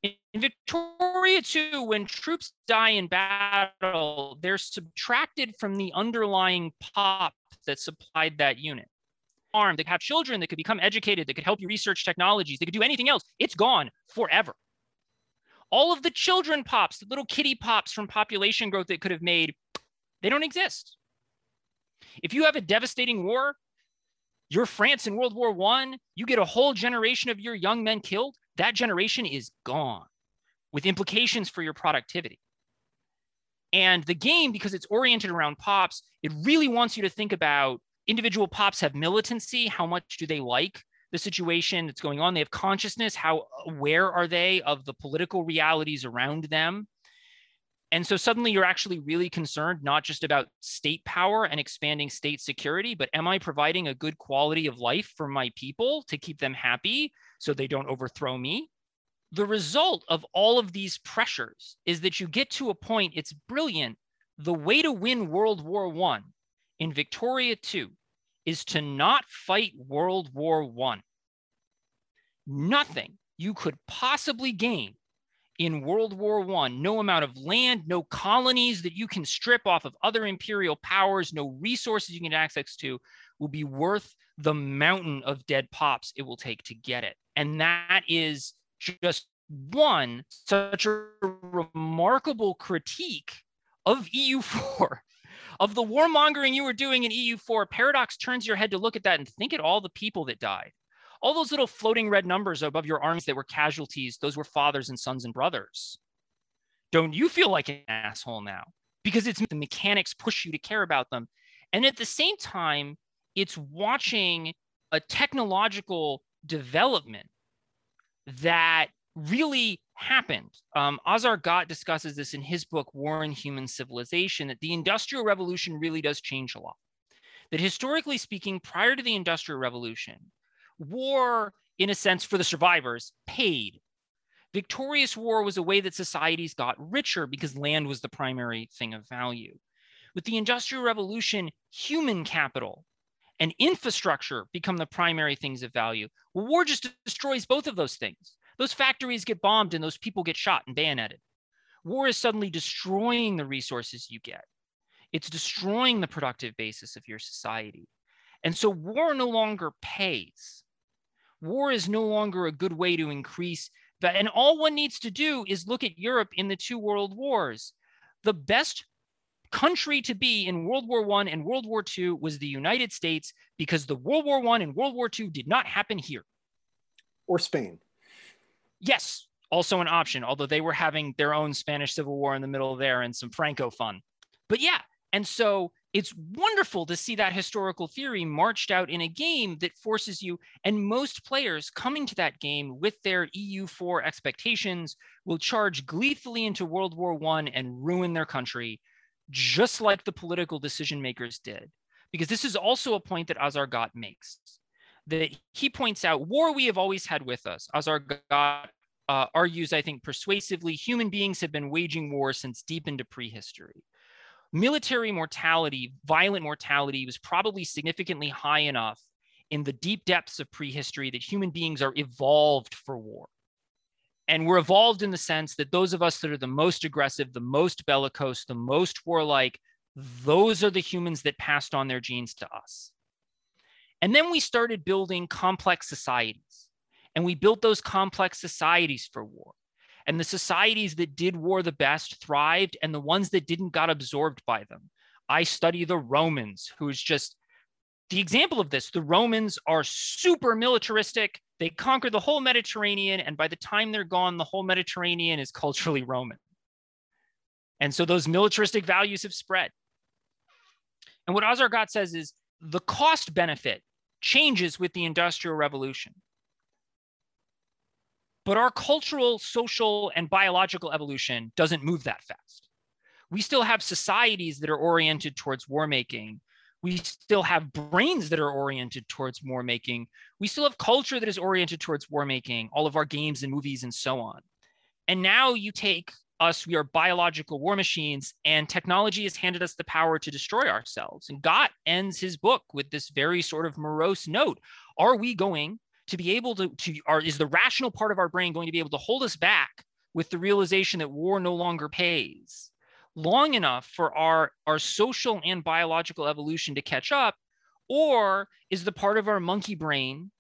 In Victoria 2, when troops die in battle, they're subtracted from the underlying pop that supplied that unit. Armed, they have children that could become educated, that could help you research technologies, they could do anything else. It's gone forever. All of the children pops, the little kitty pops from population growth that could have made, they don't exist. If you have a devastating war, you're France in World War One, you get a whole generation of your young men killed, that generation is gone with implications for your productivity. And the game, because it's oriented around pops, it really wants you to think about individual pops have militancy. How much do they like the situation that's going on? They have consciousness. How aware are they of the political realities around them? And so suddenly you're actually really concerned not just about state power and expanding state security, but am I providing a good quality of life for my people to keep them happy so they don't overthrow me? The result of all of these pressures is that you get to a point, it's brilliant. The way to win World War I in Victoria II is to not fight World War I. Nothing you could possibly gain in World War One. No amount of land, no colonies that you can strip off of other imperial powers, no resources you can get access to will be worth the mountain of dead pops it will take to get it. And that is just one such a remarkable critique of EU4. (laughs) Of the warmongering you were doing in EU4, Paradox turns your head to look at that and think at all the people that died all those little floating red numbers above your arms that were casualties, those were fathers and sons and brothers. Don't you feel like an asshole now? Because it's the mechanics push you to care about them. And at the same time, it's watching a technological development that really happened. Um, Azar Gat discusses this in his book, War and Human Civilization, that the Industrial Revolution really does change a lot. That historically speaking, prior to the Industrial Revolution, war, in a sense, for the survivors, paid. Victorious war was a way that societies got richer because land was the primary thing of value. With the Industrial Revolution, human capital and infrastructure become the primary things of value. Well, war just destroys both of those things. Those factories get bombed and those people get shot and bayoneted. War is suddenly destroying the resources you get. It's destroying the productive basis of your society. And so war no longer pays war is no longer a good way to increase. And all one needs to do is look at Europe in the two world wars. The best country to be in World War One and World War II was the United States because the World War One and World War II did not happen here. Or Spain. Yes, also an option, although they were having their own Spanish Civil War in the middle there and some Franco fun. But yeah, and so it's wonderful to see that historical theory marched out in a game that forces you and most players coming to that game with their EU4 expectations will charge gleefully into World War I and ruin their country, just like the political decision makers did. Because this is also a point that Azar Gat makes. That he points out war we have always had with us. Azar Gat uh, argues, I think, persuasively, human beings have been waging war since deep into prehistory military mortality, violent mortality was probably significantly high enough in the deep depths of prehistory that human beings are evolved for war. And we're evolved in the sense that those of us that are the most aggressive, the most bellicose, the most warlike, those are the humans that passed on their genes to us. And then we started building complex societies. And we built those complex societies for war. And the societies that did war the best thrived, and the ones that didn't got absorbed by them. I study the Romans, who's just the example of this. The Romans are super militaristic. They conquer the whole Mediterranean, and by the time they're gone, the whole Mediterranean is culturally Roman. And so those militaristic values have spread. And what Azar Gat says is the cost benefit changes with the Industrial Revolution. But our cultural, social, and biological evolution doesn't move that fast. We still have societies that are oriented towards war making. We still have brains that are oriented towards war making. We still have culture that is oriented towards war making, all of our games and movies and so on. And now you take us, we are biological war machines, and technology has handed us the power to destroy ourselves. And Gat ends his book with this very sort of morose note Are we going to be able to, to are, is the rational part of our brain going to be able to hold us back with the realization that war no longer pays long enough for our, our social and biological evolution to catch up? Or is the part of our monkey brain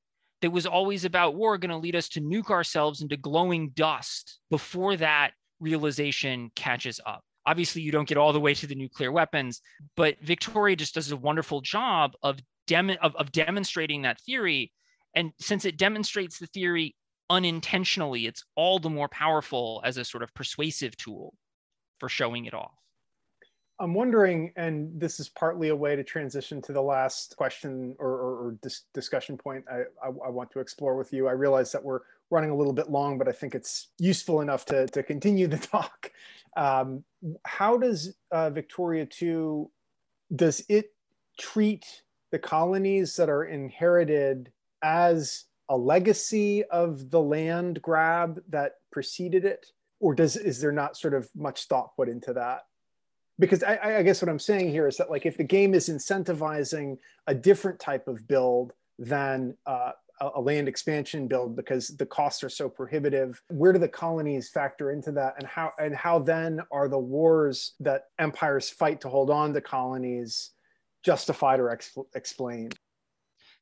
that was always about war going to lead us to nuke ourselves into glowing dust before that realization catches up? Obviously, you don't get all the way to the nuclear weapons, but Victoria just does a wonderful job of, dem- of, of demonstrating that theory and since it demonstrates the theory unintentionally, it's all the more powerful as a sort of persuasive tool for showing it off. I'm wondering, and this is partly a way to transition to the last question or, or, or dis- discussion point I, I, I, want to explore with you. I realize that we're running a little bit long, but I think it's useful enough to, to continue the (laughs) talk. Um, how does uh, Victoria 2, does it treat the colonies that are inherited as a legacy of the land grab that preceded it or does is there not sort of much thought put into that? Because I, I, guess what i'm saying here is that like if the game is incentivizing a different type of build than uh, a land expansion build because the costs are so prohibitive where do the colonies factor into that? And how and how then are the wars that empires fight to hold on to colonies justified or ex- explained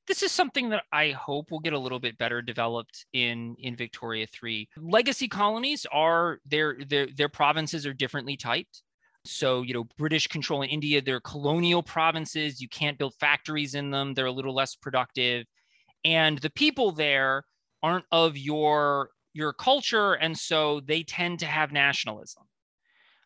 this is something that I hope will get a little bit better developed in in Victoria 3. Legacy colonies are their their their provinces are differently typed. So, you know, British control in India, they're colonial provinces. You can't build factories in them. They're a little less productive. And the people there aren't of your your culture. And so they tend to have nationalism.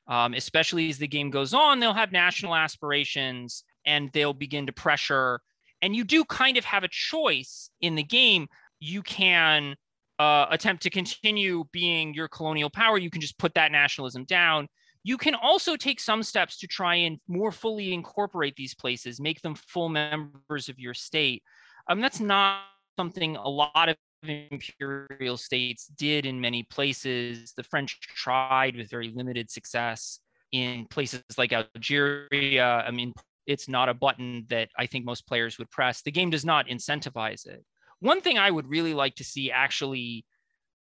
Um, especially as the game goes on, they'll have national aspirations and they'll begin to pressure and you do kind of have a choice in the game. You can uh, attempt to continue being your colonial power. You can just put that nationalism down. You can also take some steps to try and more fully incorporate these places, make them full members of your state. Um, that's not something a lot of imperial states did in many places. The French tried with very limited success in places like Algeria. I mean, it's not a button that I think most players would press. The game does not incentivize it. One thing I would really like to see actually,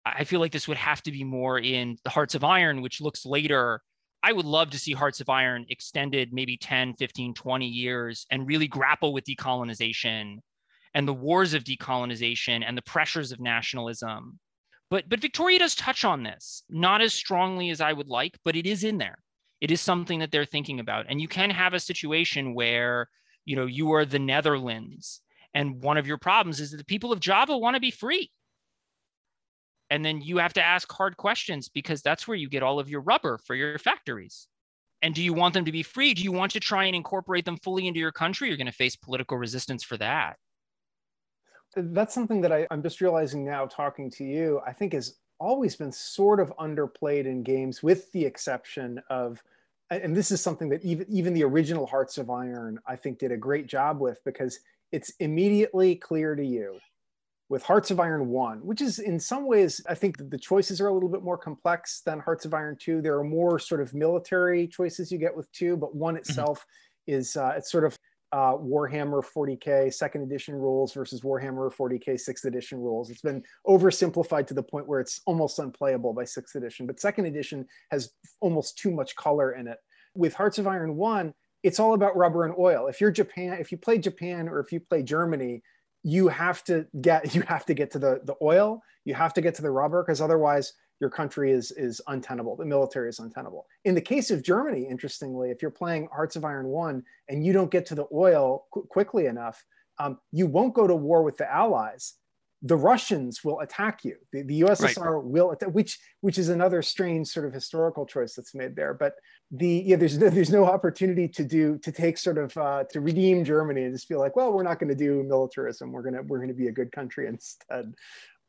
I feel like this would have to be more in the Hearts of Iron, which looks later. I would love to see Hearts of Iron extended maybe 10, 15, 20 years and really grapple with decolonization and the wars of decolonization and the pressures of nationalism. But but Victoria does touch on this, not as strongly as I would like, but it is in there it is something that they're thinking about and you can have a situation where you know you are the netherlands and one of your problems is that the people of java want to be free and then you have to ask hard questions because that's where you get all of your rubber for your factories And do you want them to be free? Do you want to try and incorporate them fully into your country? You're going to face political resistance for that. That's something that I, I'm just realizing now talking to you, I think has always been sort of underplayed in games, with the exception of, and this is something that even, even the original Hearts of Iron, I think, did a great job with because it's immediately clear to you with Hearts of Iron 1, which is in some ways, I think the choices are a little bit more complex than Hearts of Iron 2. There are more sort of military choices you get with 2, but 1 mm-hmm. itself mm-hmm. is, uh, it's sort of uh, Warhammer 40K second edition rules versus Warhammer 40K sixth edition rules. It's been oversimplified to the point where it's almost unplayable by sixth edition, but second edition has almost too much color in it. With Hearts of Iron 1, it's all about rubber and oil. If you're Japan, if you play Japan or if you play Germany, you have to get (laughs) you have to get to the the oil you have to get to the rubber because otherwise your country is is untenable the military is untenable in the case of germany interestingly if you're playing hearts of iron 1 and you don't get to the oil qu- quickly enough um, you won't go to war with the allies the Russians will attack you. The, the USSR right. will, attack, which which is another strange sort of historical choice that's made there. But the yeah, there's no, there's no opportunity to do to take sort of uh, to redeem Germany and just feel like, well, we're not going to do militarism. We're gonna we're gonna be a good country instead.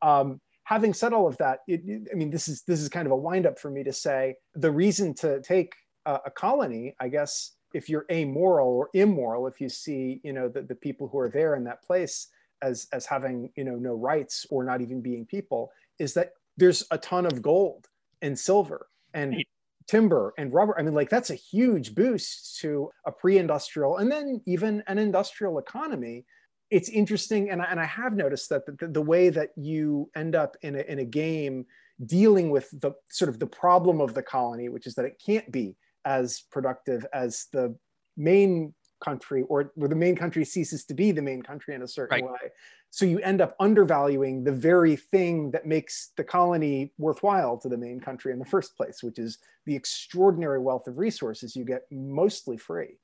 Um, having said all of that, it, it, I mean, this is this is kind of a windup for me to say the reason to take a, a colony, I guess, if you're amoral or immoral, if you see you know the, the people who are there in that place as as having you know no rights or not even being people is that there's a ton of gold and silver and timber and rubber. I mean like that's a huge boost to a pre-industrial and then even an industrial economy it's interesting and I, and I have noticed that the, the way that you end up in a, in a game dealing with the sort of the problem of the colony which is that it can't be as productive as the main country or where the main country ceases to be the main country in a certain right. way. So you end up undervaluing the very thing that makes the colony worthwhile to the main country in the first place, which is the extraordinary wealth of resources you get mostly free.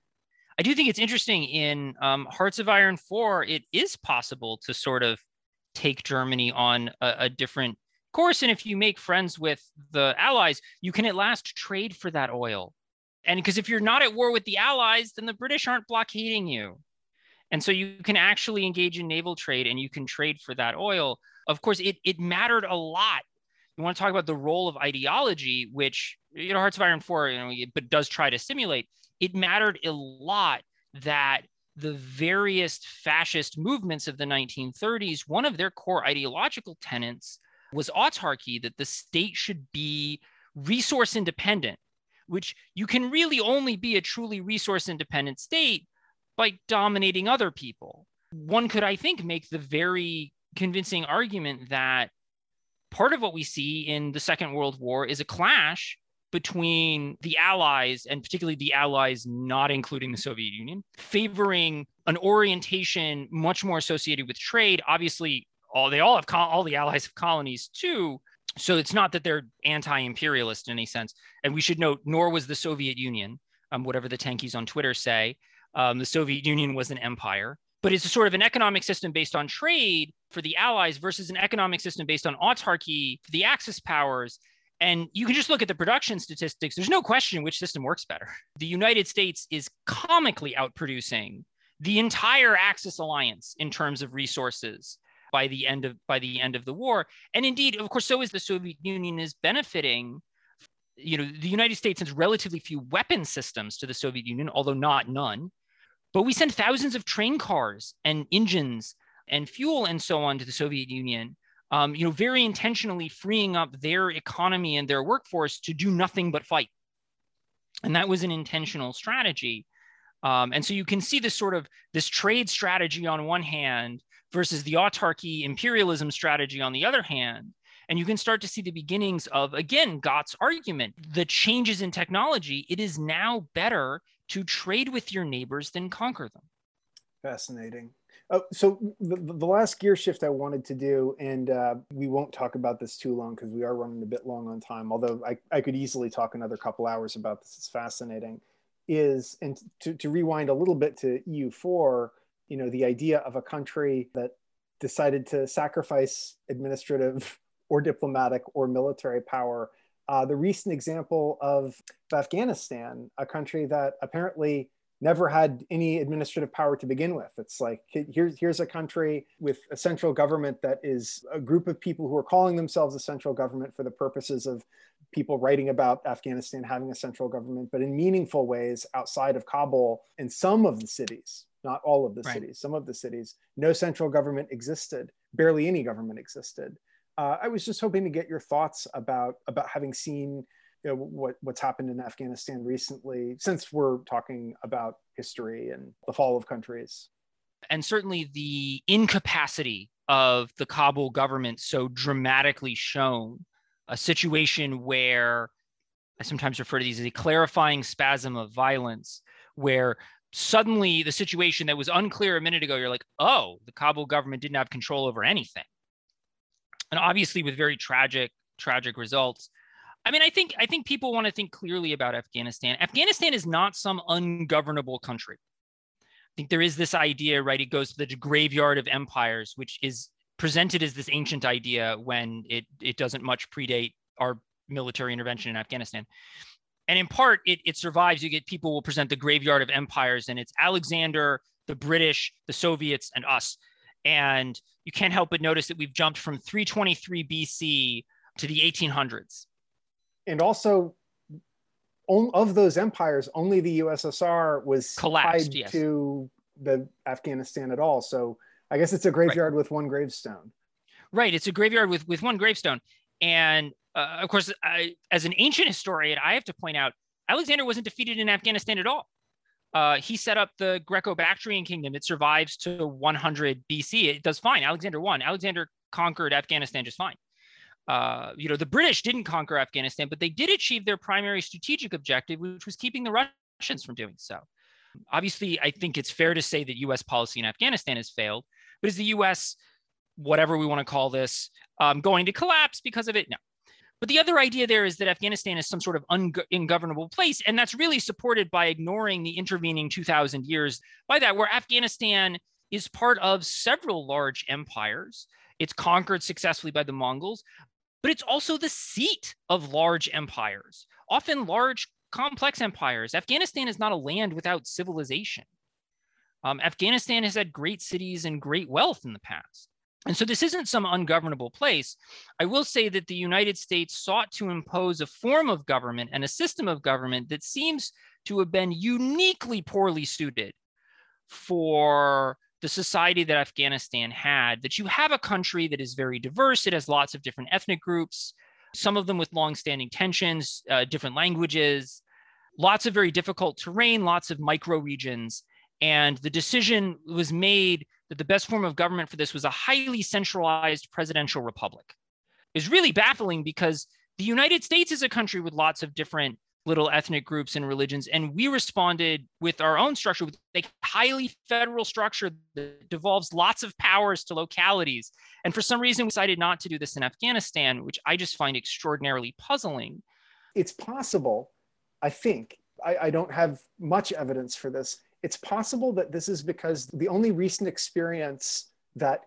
I do think it's interesting in um, Hearts of Iron 4, it is possible to sort of take Germany on a, a different course. And if you make friends with the allies, you can at last trade for that oil. And because if you're not at war with the allies then the british aren't blockading you. And so you can actually engage in naval trade and you can trade for that oil. Of course it, it mattered a lot. You want to talk about the role of ideology which you know hearts of iron 4 you know but does try to simulate it mattered a lot that the various fascist movements of the 1930s one of their core ideological tenets was autarky that the state should be resource independent which you can really only be a truly resource independent state by dominating other people. One could, I think, make the very convincing argument that part of what we see in the Second World War is a clash between the Allies and particularly the Allies, not including the Soviet Union, favoring an orientation much more associated with trade. Obviously, all they all have all the Allies have colonies too, so it's not that they're anti-imperialist in any sense. And we should note, nor was the Soviet Union, um, whatever the tankies on Twitter say. Um, the Soviet Union was an empire, but it's a sort of an economic system based on trade for the Allies versus an economic system based on autarky for the Axis powers. And you can just look at the production statistics. There's no question which system works better. The United States is comically outproducing the entire Axis alliance in terms of resources by the end of by the end of the war. And indeed, of course, so is the Soviet Union is benefiting. You know, the United States sends relatively few weapon systems to the Soviet Union, although not none. But we send thousands of train cars and engines and fuel and so on to the Soviet Union. Um, you know, very intentionally freeing up their economy and their workforce to do nothing but fight. And that was an intentional strategy. Um, and so you can see this sort of this trade strategy on one hand versus the autarky imperialism strategy on the other hand. And you can start to see the beginnings of, again, Gat's argument the changes in technology. It is now better to trade with your neighbors than conquer them. Fascinating. Oh, so the, the last gear shift I wanted to do, and uh, we won't talk about this too long because we are running a bit long on time, although I, I could easily talk another couple hours about this. It's fascinating. Is, and to, to rewind a little bit to EU4, you know the idea of a country that decided to sacrifice administrative (laughs) or diplomatic or military power uh, the recent example of Afghanistan, a country that apparently never had any administrative power to begin with. It's like here's here's a country with a central government that is a group of people who are calling themselves a central government for the purposes of people writing about Afghanistan having a central government, but in meaningful ways outside of Kabul in some of the cities, not all of the right. cities, some of the cities, no central government existed, barely any government existed. Uh, I was just hoping to get your thoughts about about having seen you know, what what's happened in Afghanistan recently, since we're talking about history and the fall of countries. And certainly the incapacity of the Kabul government so dramatically shown, a situation where I sometimes refer to these as a clarifying spasm of violence, where suddenly the situation that was unclear a minute ago, you're like, oh, the Kabul government didn't have control over anything. And obviously with very tragic, tragic results. I mean, I think I think people want to think clearly about Afghanistan. Afghanistan is not some ungovernable country. I think there is this idea, right? It goes to the graveyard of empires, which is presented as this ancient idea when it it doesn't much predate our military intervention in Afghanistan. And in part, it, it survives. You get people will present the graveyard of empires, and it's Alexander, the British, the Soviets, and us. And you can't help but notice that we've jumped from 323 BC to the 1800s and also of those empires, only the USSR was Collapsed, tied yes. to the Afghanistan at all. So I guess it's a graveyard right. with one gravestone. Right, it's a graveyard with with one gravestone, and uh, of course, I, as an ancient historian, I have to point out Alexander wasn't defeated in Afghanistan at all. Uh, he set up the Greco-Bactrian kingdom. It survives to 100 BC. It does fine. Alexander won. Alexander conquered Afghanistan just fine. Uh, you know, the British didn't conquer Afghanistan, but they did achieve their primary strategic objective, which was keeping the Russians from doing so. Obviously, I think it's fair to say that US policy in Afghanistan has failed, but is the US, whatever we want to call this, um, going to collapse because of it? No. But the other idea there is that Afghanistan is some sort of ungovernable place. And that's really supported by ignoring the intervening 2000 years by that, where Afghanistan is part of several large empires. It's conquered successfully by the Mongols, but it's also the seat of large empires, often large, complex empires. Afghanistan is not a land without civilization. Um, Afghanistan has had great cities and great wealth in the past. And so this isn't some ungovernable place. I will say that the United States sought to impose a form of government and a system of government that seems to have been uniquely poorly suited for the society that Afghanistan had, that you have a country that is very diverse. It has lots of different ethnic groups, some of them with long-standing tensions, uh, different languages, lots of very difficult terrain, lots of micro regions. And the decision was made that the best form of government for this was a highly centralized presidential republic. Is really baffling because the United States is a country with lots of different little ethnic groups and religions. And we responded with our own structure, with a highly federal structure that devolves lots of powers to localities. And for some reason, we decided not to do this in Afghanistan, which I just find extraordinarily puzzling. It's possible, I think, I, I don't have much evidence for this. It's possible that this is because the only recent experience that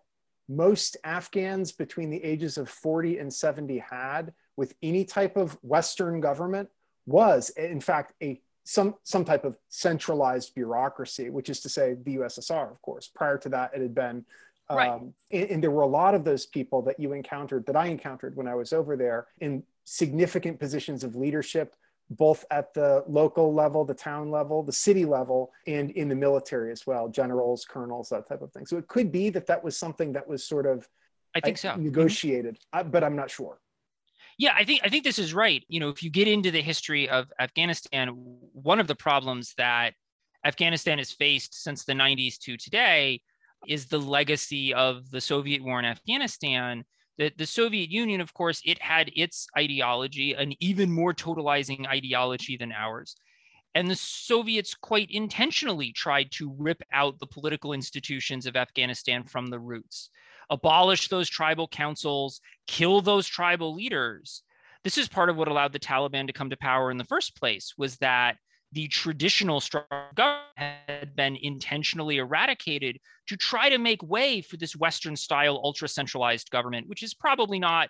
most Afghans between the ages of 40 and 70 had with any type of Western government was in fact a some some type of centralized bureaucracy, which is to say the USSR, of course. Prior to that, it had been, um, right. and, and there were a lot of those people that you encountered, that I encountered when I was over there, in significant positions of leadership, both at the local level, the town level, the city level, and in the military as well, generals, colonels, that type of thing. So it could be that that was something that was sort of I think so negotiated, mm-hmm. but I'm not sure. Yeah, I think I think this is right. You know, if you get into the history of Afghanistan, one of the problems that Afghanistan has faced since the 90s to today is the legacy of the Soviet war in Afghanistan. The, the Soviet Union, of course, it had its ideology, an even more totalizing ideology than ours. And the Soviets quite intentionally tried to rip out the political institutions of Afghanistan from the roots abolish those tribal councils, kill those tribal leaders. This is part of what allowed the Taliban to come to power in the first place was that the traditional government had been intentionally eradicated to try to make way for this Western style ultra centralized government, which is probably not,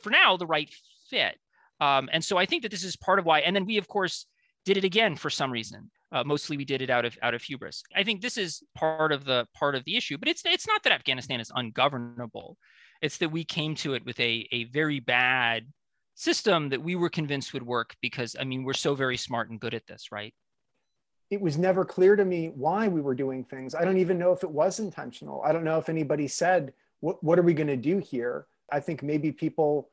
for now, the right fit. Um, and so I think that this is part of why. And then we, of course, did it again for some reason. Uh, mostly we did it out of out of hubris. I think this is part of the part of the issue. But it's it's not that Afghanistan is ungovernable. It's that we came to it with a a very bad system that we were convinced would work because I mean we're so very smart and good at this, right? It was never clear to me why we were doing things. I don't even know if it was intentional. I don't know if anybody said, "What what are we going to do here?" I think maybe people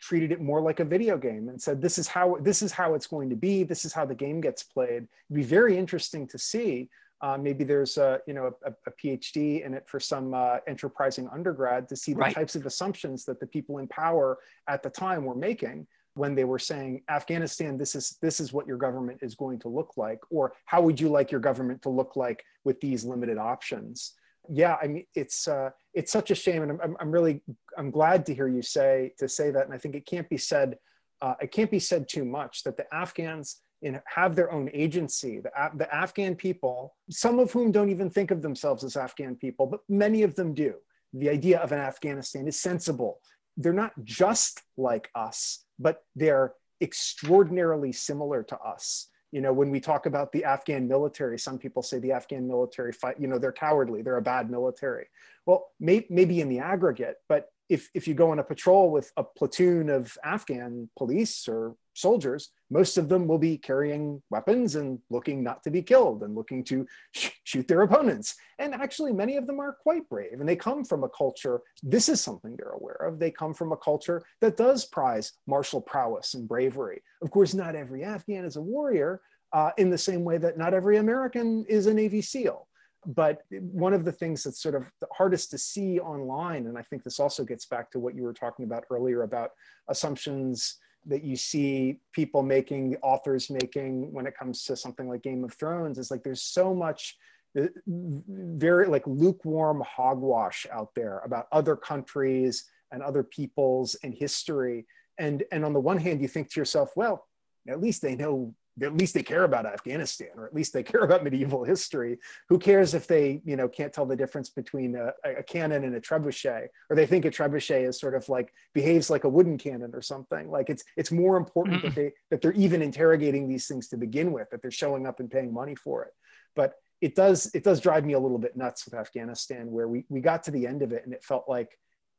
treated it more like a video game and said this is how this is how it's going to be. This is how the game gets played. It'd be very interesting to see uh, maybe there's a you know a, a, phd in it for some uh, enterprising undergrad to see the right. types of assumptions that the people in power at the time were making when they were saying afghanistan this is this is what your government is going to look like or how would you like your government to look like with these limited options yeah, I mean, it's uh, it's such a shame, and I'm, I'm really I'm glad to hear you say to say that, and I think it can't be said uh, it can't be said too much that the Afghans in, have their own agency. The, the Afghan people, some of whom don't even think of themselves as Afghan people, but many of them do. The idea of an Afghanistan is sensible. They're not just like us, but they're extraordinarily similar to us you know when we talk about the afghan military some people say the afghan military fight you know they're cowardly they're a bad military. Well may, maybe in the aggregate but if, if you go on a patrol with a platoon of afghan police or soldiers most of them will be carrying weapons and looking not to be killed and looking to sh- shoot their opponents. And actually many of them are quite brave and they come from a culture this is something they're aware of they come from a culture that does prize martial prowess and bravery. Of course not every afghan is a warrior uh, in the same way that not every american is a navy seal. But one of the things that's sort of the hardest to see online and i think this also gets back to what you were talking about earlier about assumptions that you see people making, authors making when it comes to something like Game of Thrones is like there's so much uh, very like lukewarm hogwash out there about other countries and other peoples and history. And, and on the one hand, you think to yourself, well, at least they know at least they care about Afghanistan, or at least they (laughs) care about medieval history. Who cares if they, you know, can't tell the difference between a, a, cannon and a trebuchet, or they think a trebuchet is sort of like behaves like a wooden cannon or something. Like it's it's more important mm-hmm. that they that they're even interrogating these things to begin with, that they're showing up and paying money for it. But it does it does drive me a little bit nuts with Afghanistan, where we we got to the end of it and it felt like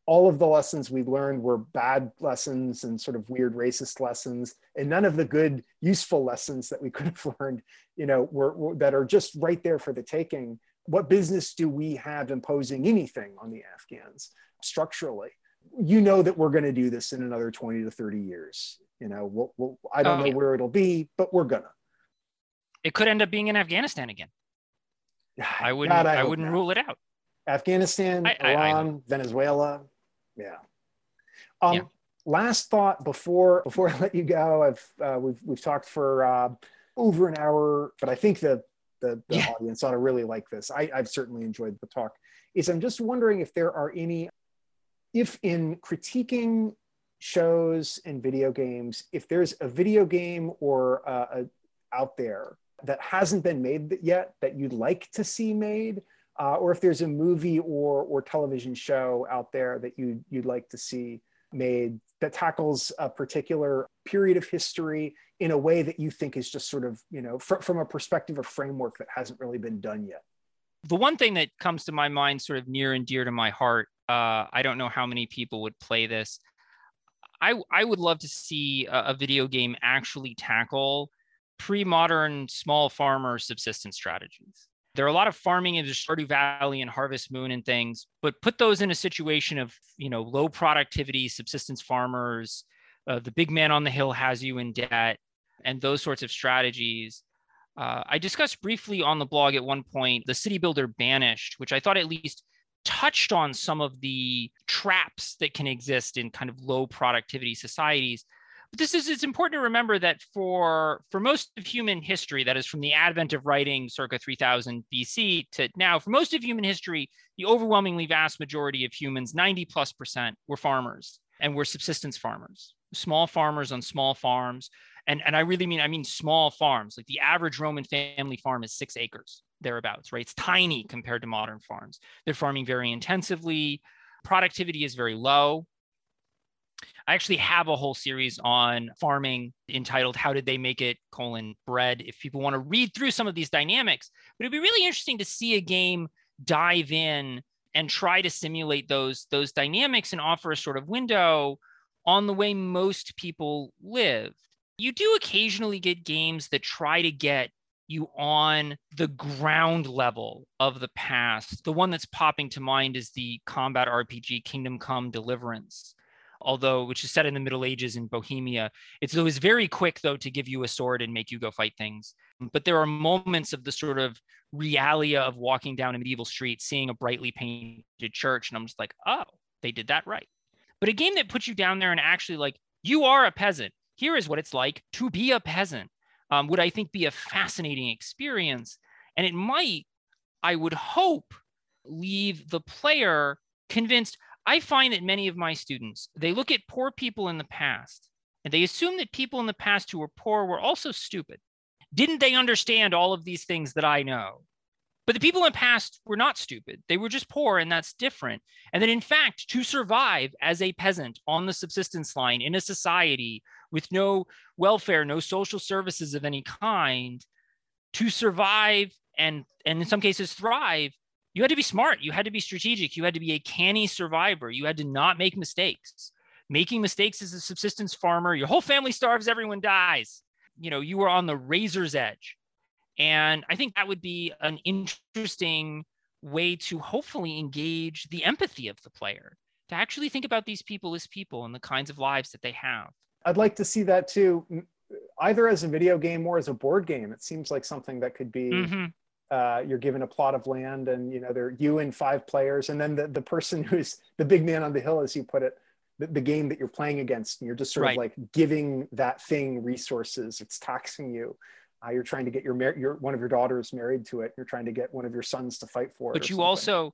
all of the lessons we learned were bad lessons and sort of weird racist lessons and none of the good useful lessons that we (laughs) could have learned you know were, were, that are just right there for the taking. What business do we have imposing anything on the afghans structurally? You know that we're going to do this in another 20 to 30 years you know we'll, we'll, i don't oh, know yeah. where it'll be but we're gonna. It could end up being in afghanistan again. (sighs) I wouldn't God, I, I wouldn't not. rule it out. Afghanistan I, iran I, venezuela yeah. Um, yeah. Last thought before (laughs) before I let you go, I've uh, we've we've talked for uh, over an hour, but I think the the, the yeah. audience ought to really like this. I, I've certainly enjoyed the talk. Is I'm just wondering if there are any, if in critiquing shows and video games, if there's a video game or uh, a, out there that hasn't been made yet that you'd like to see made, uh, or if there's a movie or or television show out there that you you'd like to see made that tackles a particular period of history in a way that you think is just sort of you know fr- from a perspective of framework that hasn't really been done yet. The one thing that comes to my mind sort of near and dear to my heart uh, i don't know how many people would play this. I, I would love to see a, a video game actually tackle pre-modern small farmer subsistence strategies there are a lot of farming in the Stardew Valley and Harvest Moon and things, but put those in a situation of you know low productivity subsistence farmers. Uh, the big man on the hill has you in debt, and those sorts of strategies. Uh, I discussed briefly on the blog at one point the city builder banished, which I thought at least touched on some of the traps that can exist in kind of low productivity societies but this is it's important to remember that for for most of human history, that is from the advent of writing circa 3000 BC to now, for most of human history, the overwhelmingly vast majority of humans, 90 plus percent, were farmers and were subsistence farmers, small farmers on small farms. And, and I really mean, I mean small farms. Like the average Roman family farm is six acres, thereabouts, right? It's tiny compared to modern farms. They're farming very intensively. Productivity is very low I actually have a whole series on farming entitled How Did They Make It? colon bread if people want to read through some of these dynamics. But it'd be really interesting to see a game dive in and try to simulate those, those dynamics and offer a sort of window on the way most people live. You do occasionally get games that try to get you on the ground level of the past. The one that's popping to mind is the combat RPG Kingdom Come Deliverance, although which is set in the Middle Ages in Bohemia. It's always very quick though to give you a sword and make you go fight things. But there are moments of the sort of realia of walking down a medieval street, seeing a brightly painted church, and I'm just like, oh, they did that right. But a game that puts you down there and actually like, you are a peasant. Here is what it's like to be a peasant um, would I think be a fascinating experience. And it might, I would hope, leave the player convinced. I find that many of my students, they look at poor people in the past and they assume that people in the past who were poor were also stupid. Didn't they understand all of these things that I know? But the people in the past were not stupid. They were just poor, and that's different. And that, in fact, to survive as a peasant on the subsistence line in a society with no welfare, no social services of any kind, to survive and, and in some cases thrive, you had to be smart. You had to be strategic. You had to be a canny survivor. You had to not make mistakes. Making mistakes as a subsistence farmer, your whole family starves, everyone dies. You know, you were on the razor's edge. And I think that would be an interesting way to hopefully engage the empathy of the player, to actually think about these people as people and the kinds of lives that they have. I'd like to see that too, either as a video game or as a board game. It seems like something that could be. Mm-hmm. Uh, you're given a plot of land, and you know they're you and five players, and then the, the person (laughs) who's the big man on the hill, as you put it, the, the game that you're playing against, and you're just sort right. of like giving that thing resources. It's taxing you. Uh, you're trying to get your, mar- your one of your daughters married to it. You're trying to get one of your sons to fight for it. But you something. also,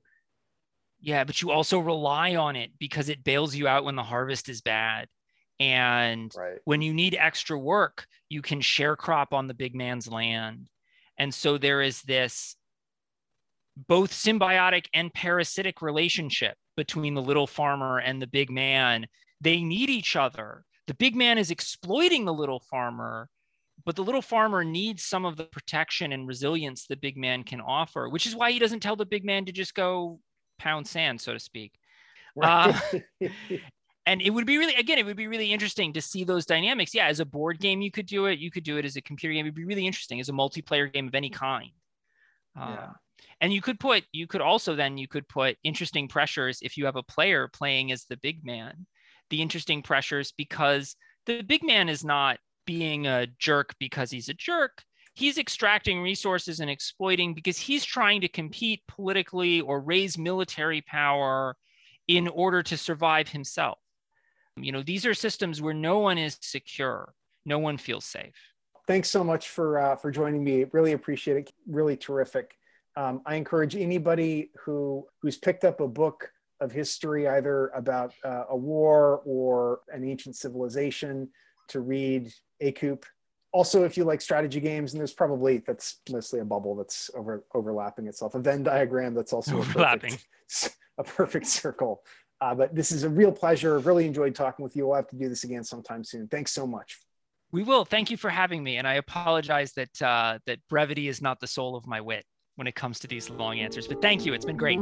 yeah, but you also rely on it because it bails you out when the harvest is bad. And right. when you need extra work, you can share crop on the big man's land. And so there is this both symbiotic and parasitic relationship between the little farmer and the big man. They need each other. The big man is exploiting the little farmer, but the little farmer needs some of the protection and resilience the big man can offer, which is why he doesn't tell the big man to just go pound sand, so to speak. Right. Uh, (laughs) and it would be really again it would be really interesting to see those dynamics. Yeah as a board game you could do it. You could do it as a computer game. It would be really interesting as a multiplayer game of any kind. Uh, yeah. and you could put you could also then you could put interesting pressures if you have a player playing as the big man the interesting pressures because the big man is not being a jerk because he's a jerk. He's extracting resources and exploiting because he's trying to compete politically or raise military power in order to survive himself you know, these are systems where no one is secure, no one feels safe. Thanks so much for uh, for joining me. Really appreciate it. Really terrific. Um, I encourage anybody who who's picked up a book of history, either about uh, a war or an ancient civilization, to read ACOUP. Also, if you like strategy games, and there's probably that's mostly a bubble that's over overlapping itself, a Venn diagram that's also overlapping, a perfect, (laughs) a perfect circle. Uh, but this is a real pleasure. I've really enjoyed talking with you. We'll have to do this again sometime soon. Thanks so much. We will. Thank you for having me. And I apologize that uh, that brevity is not the soul of my wit when it comes to these long answers. But thank you. It's been great.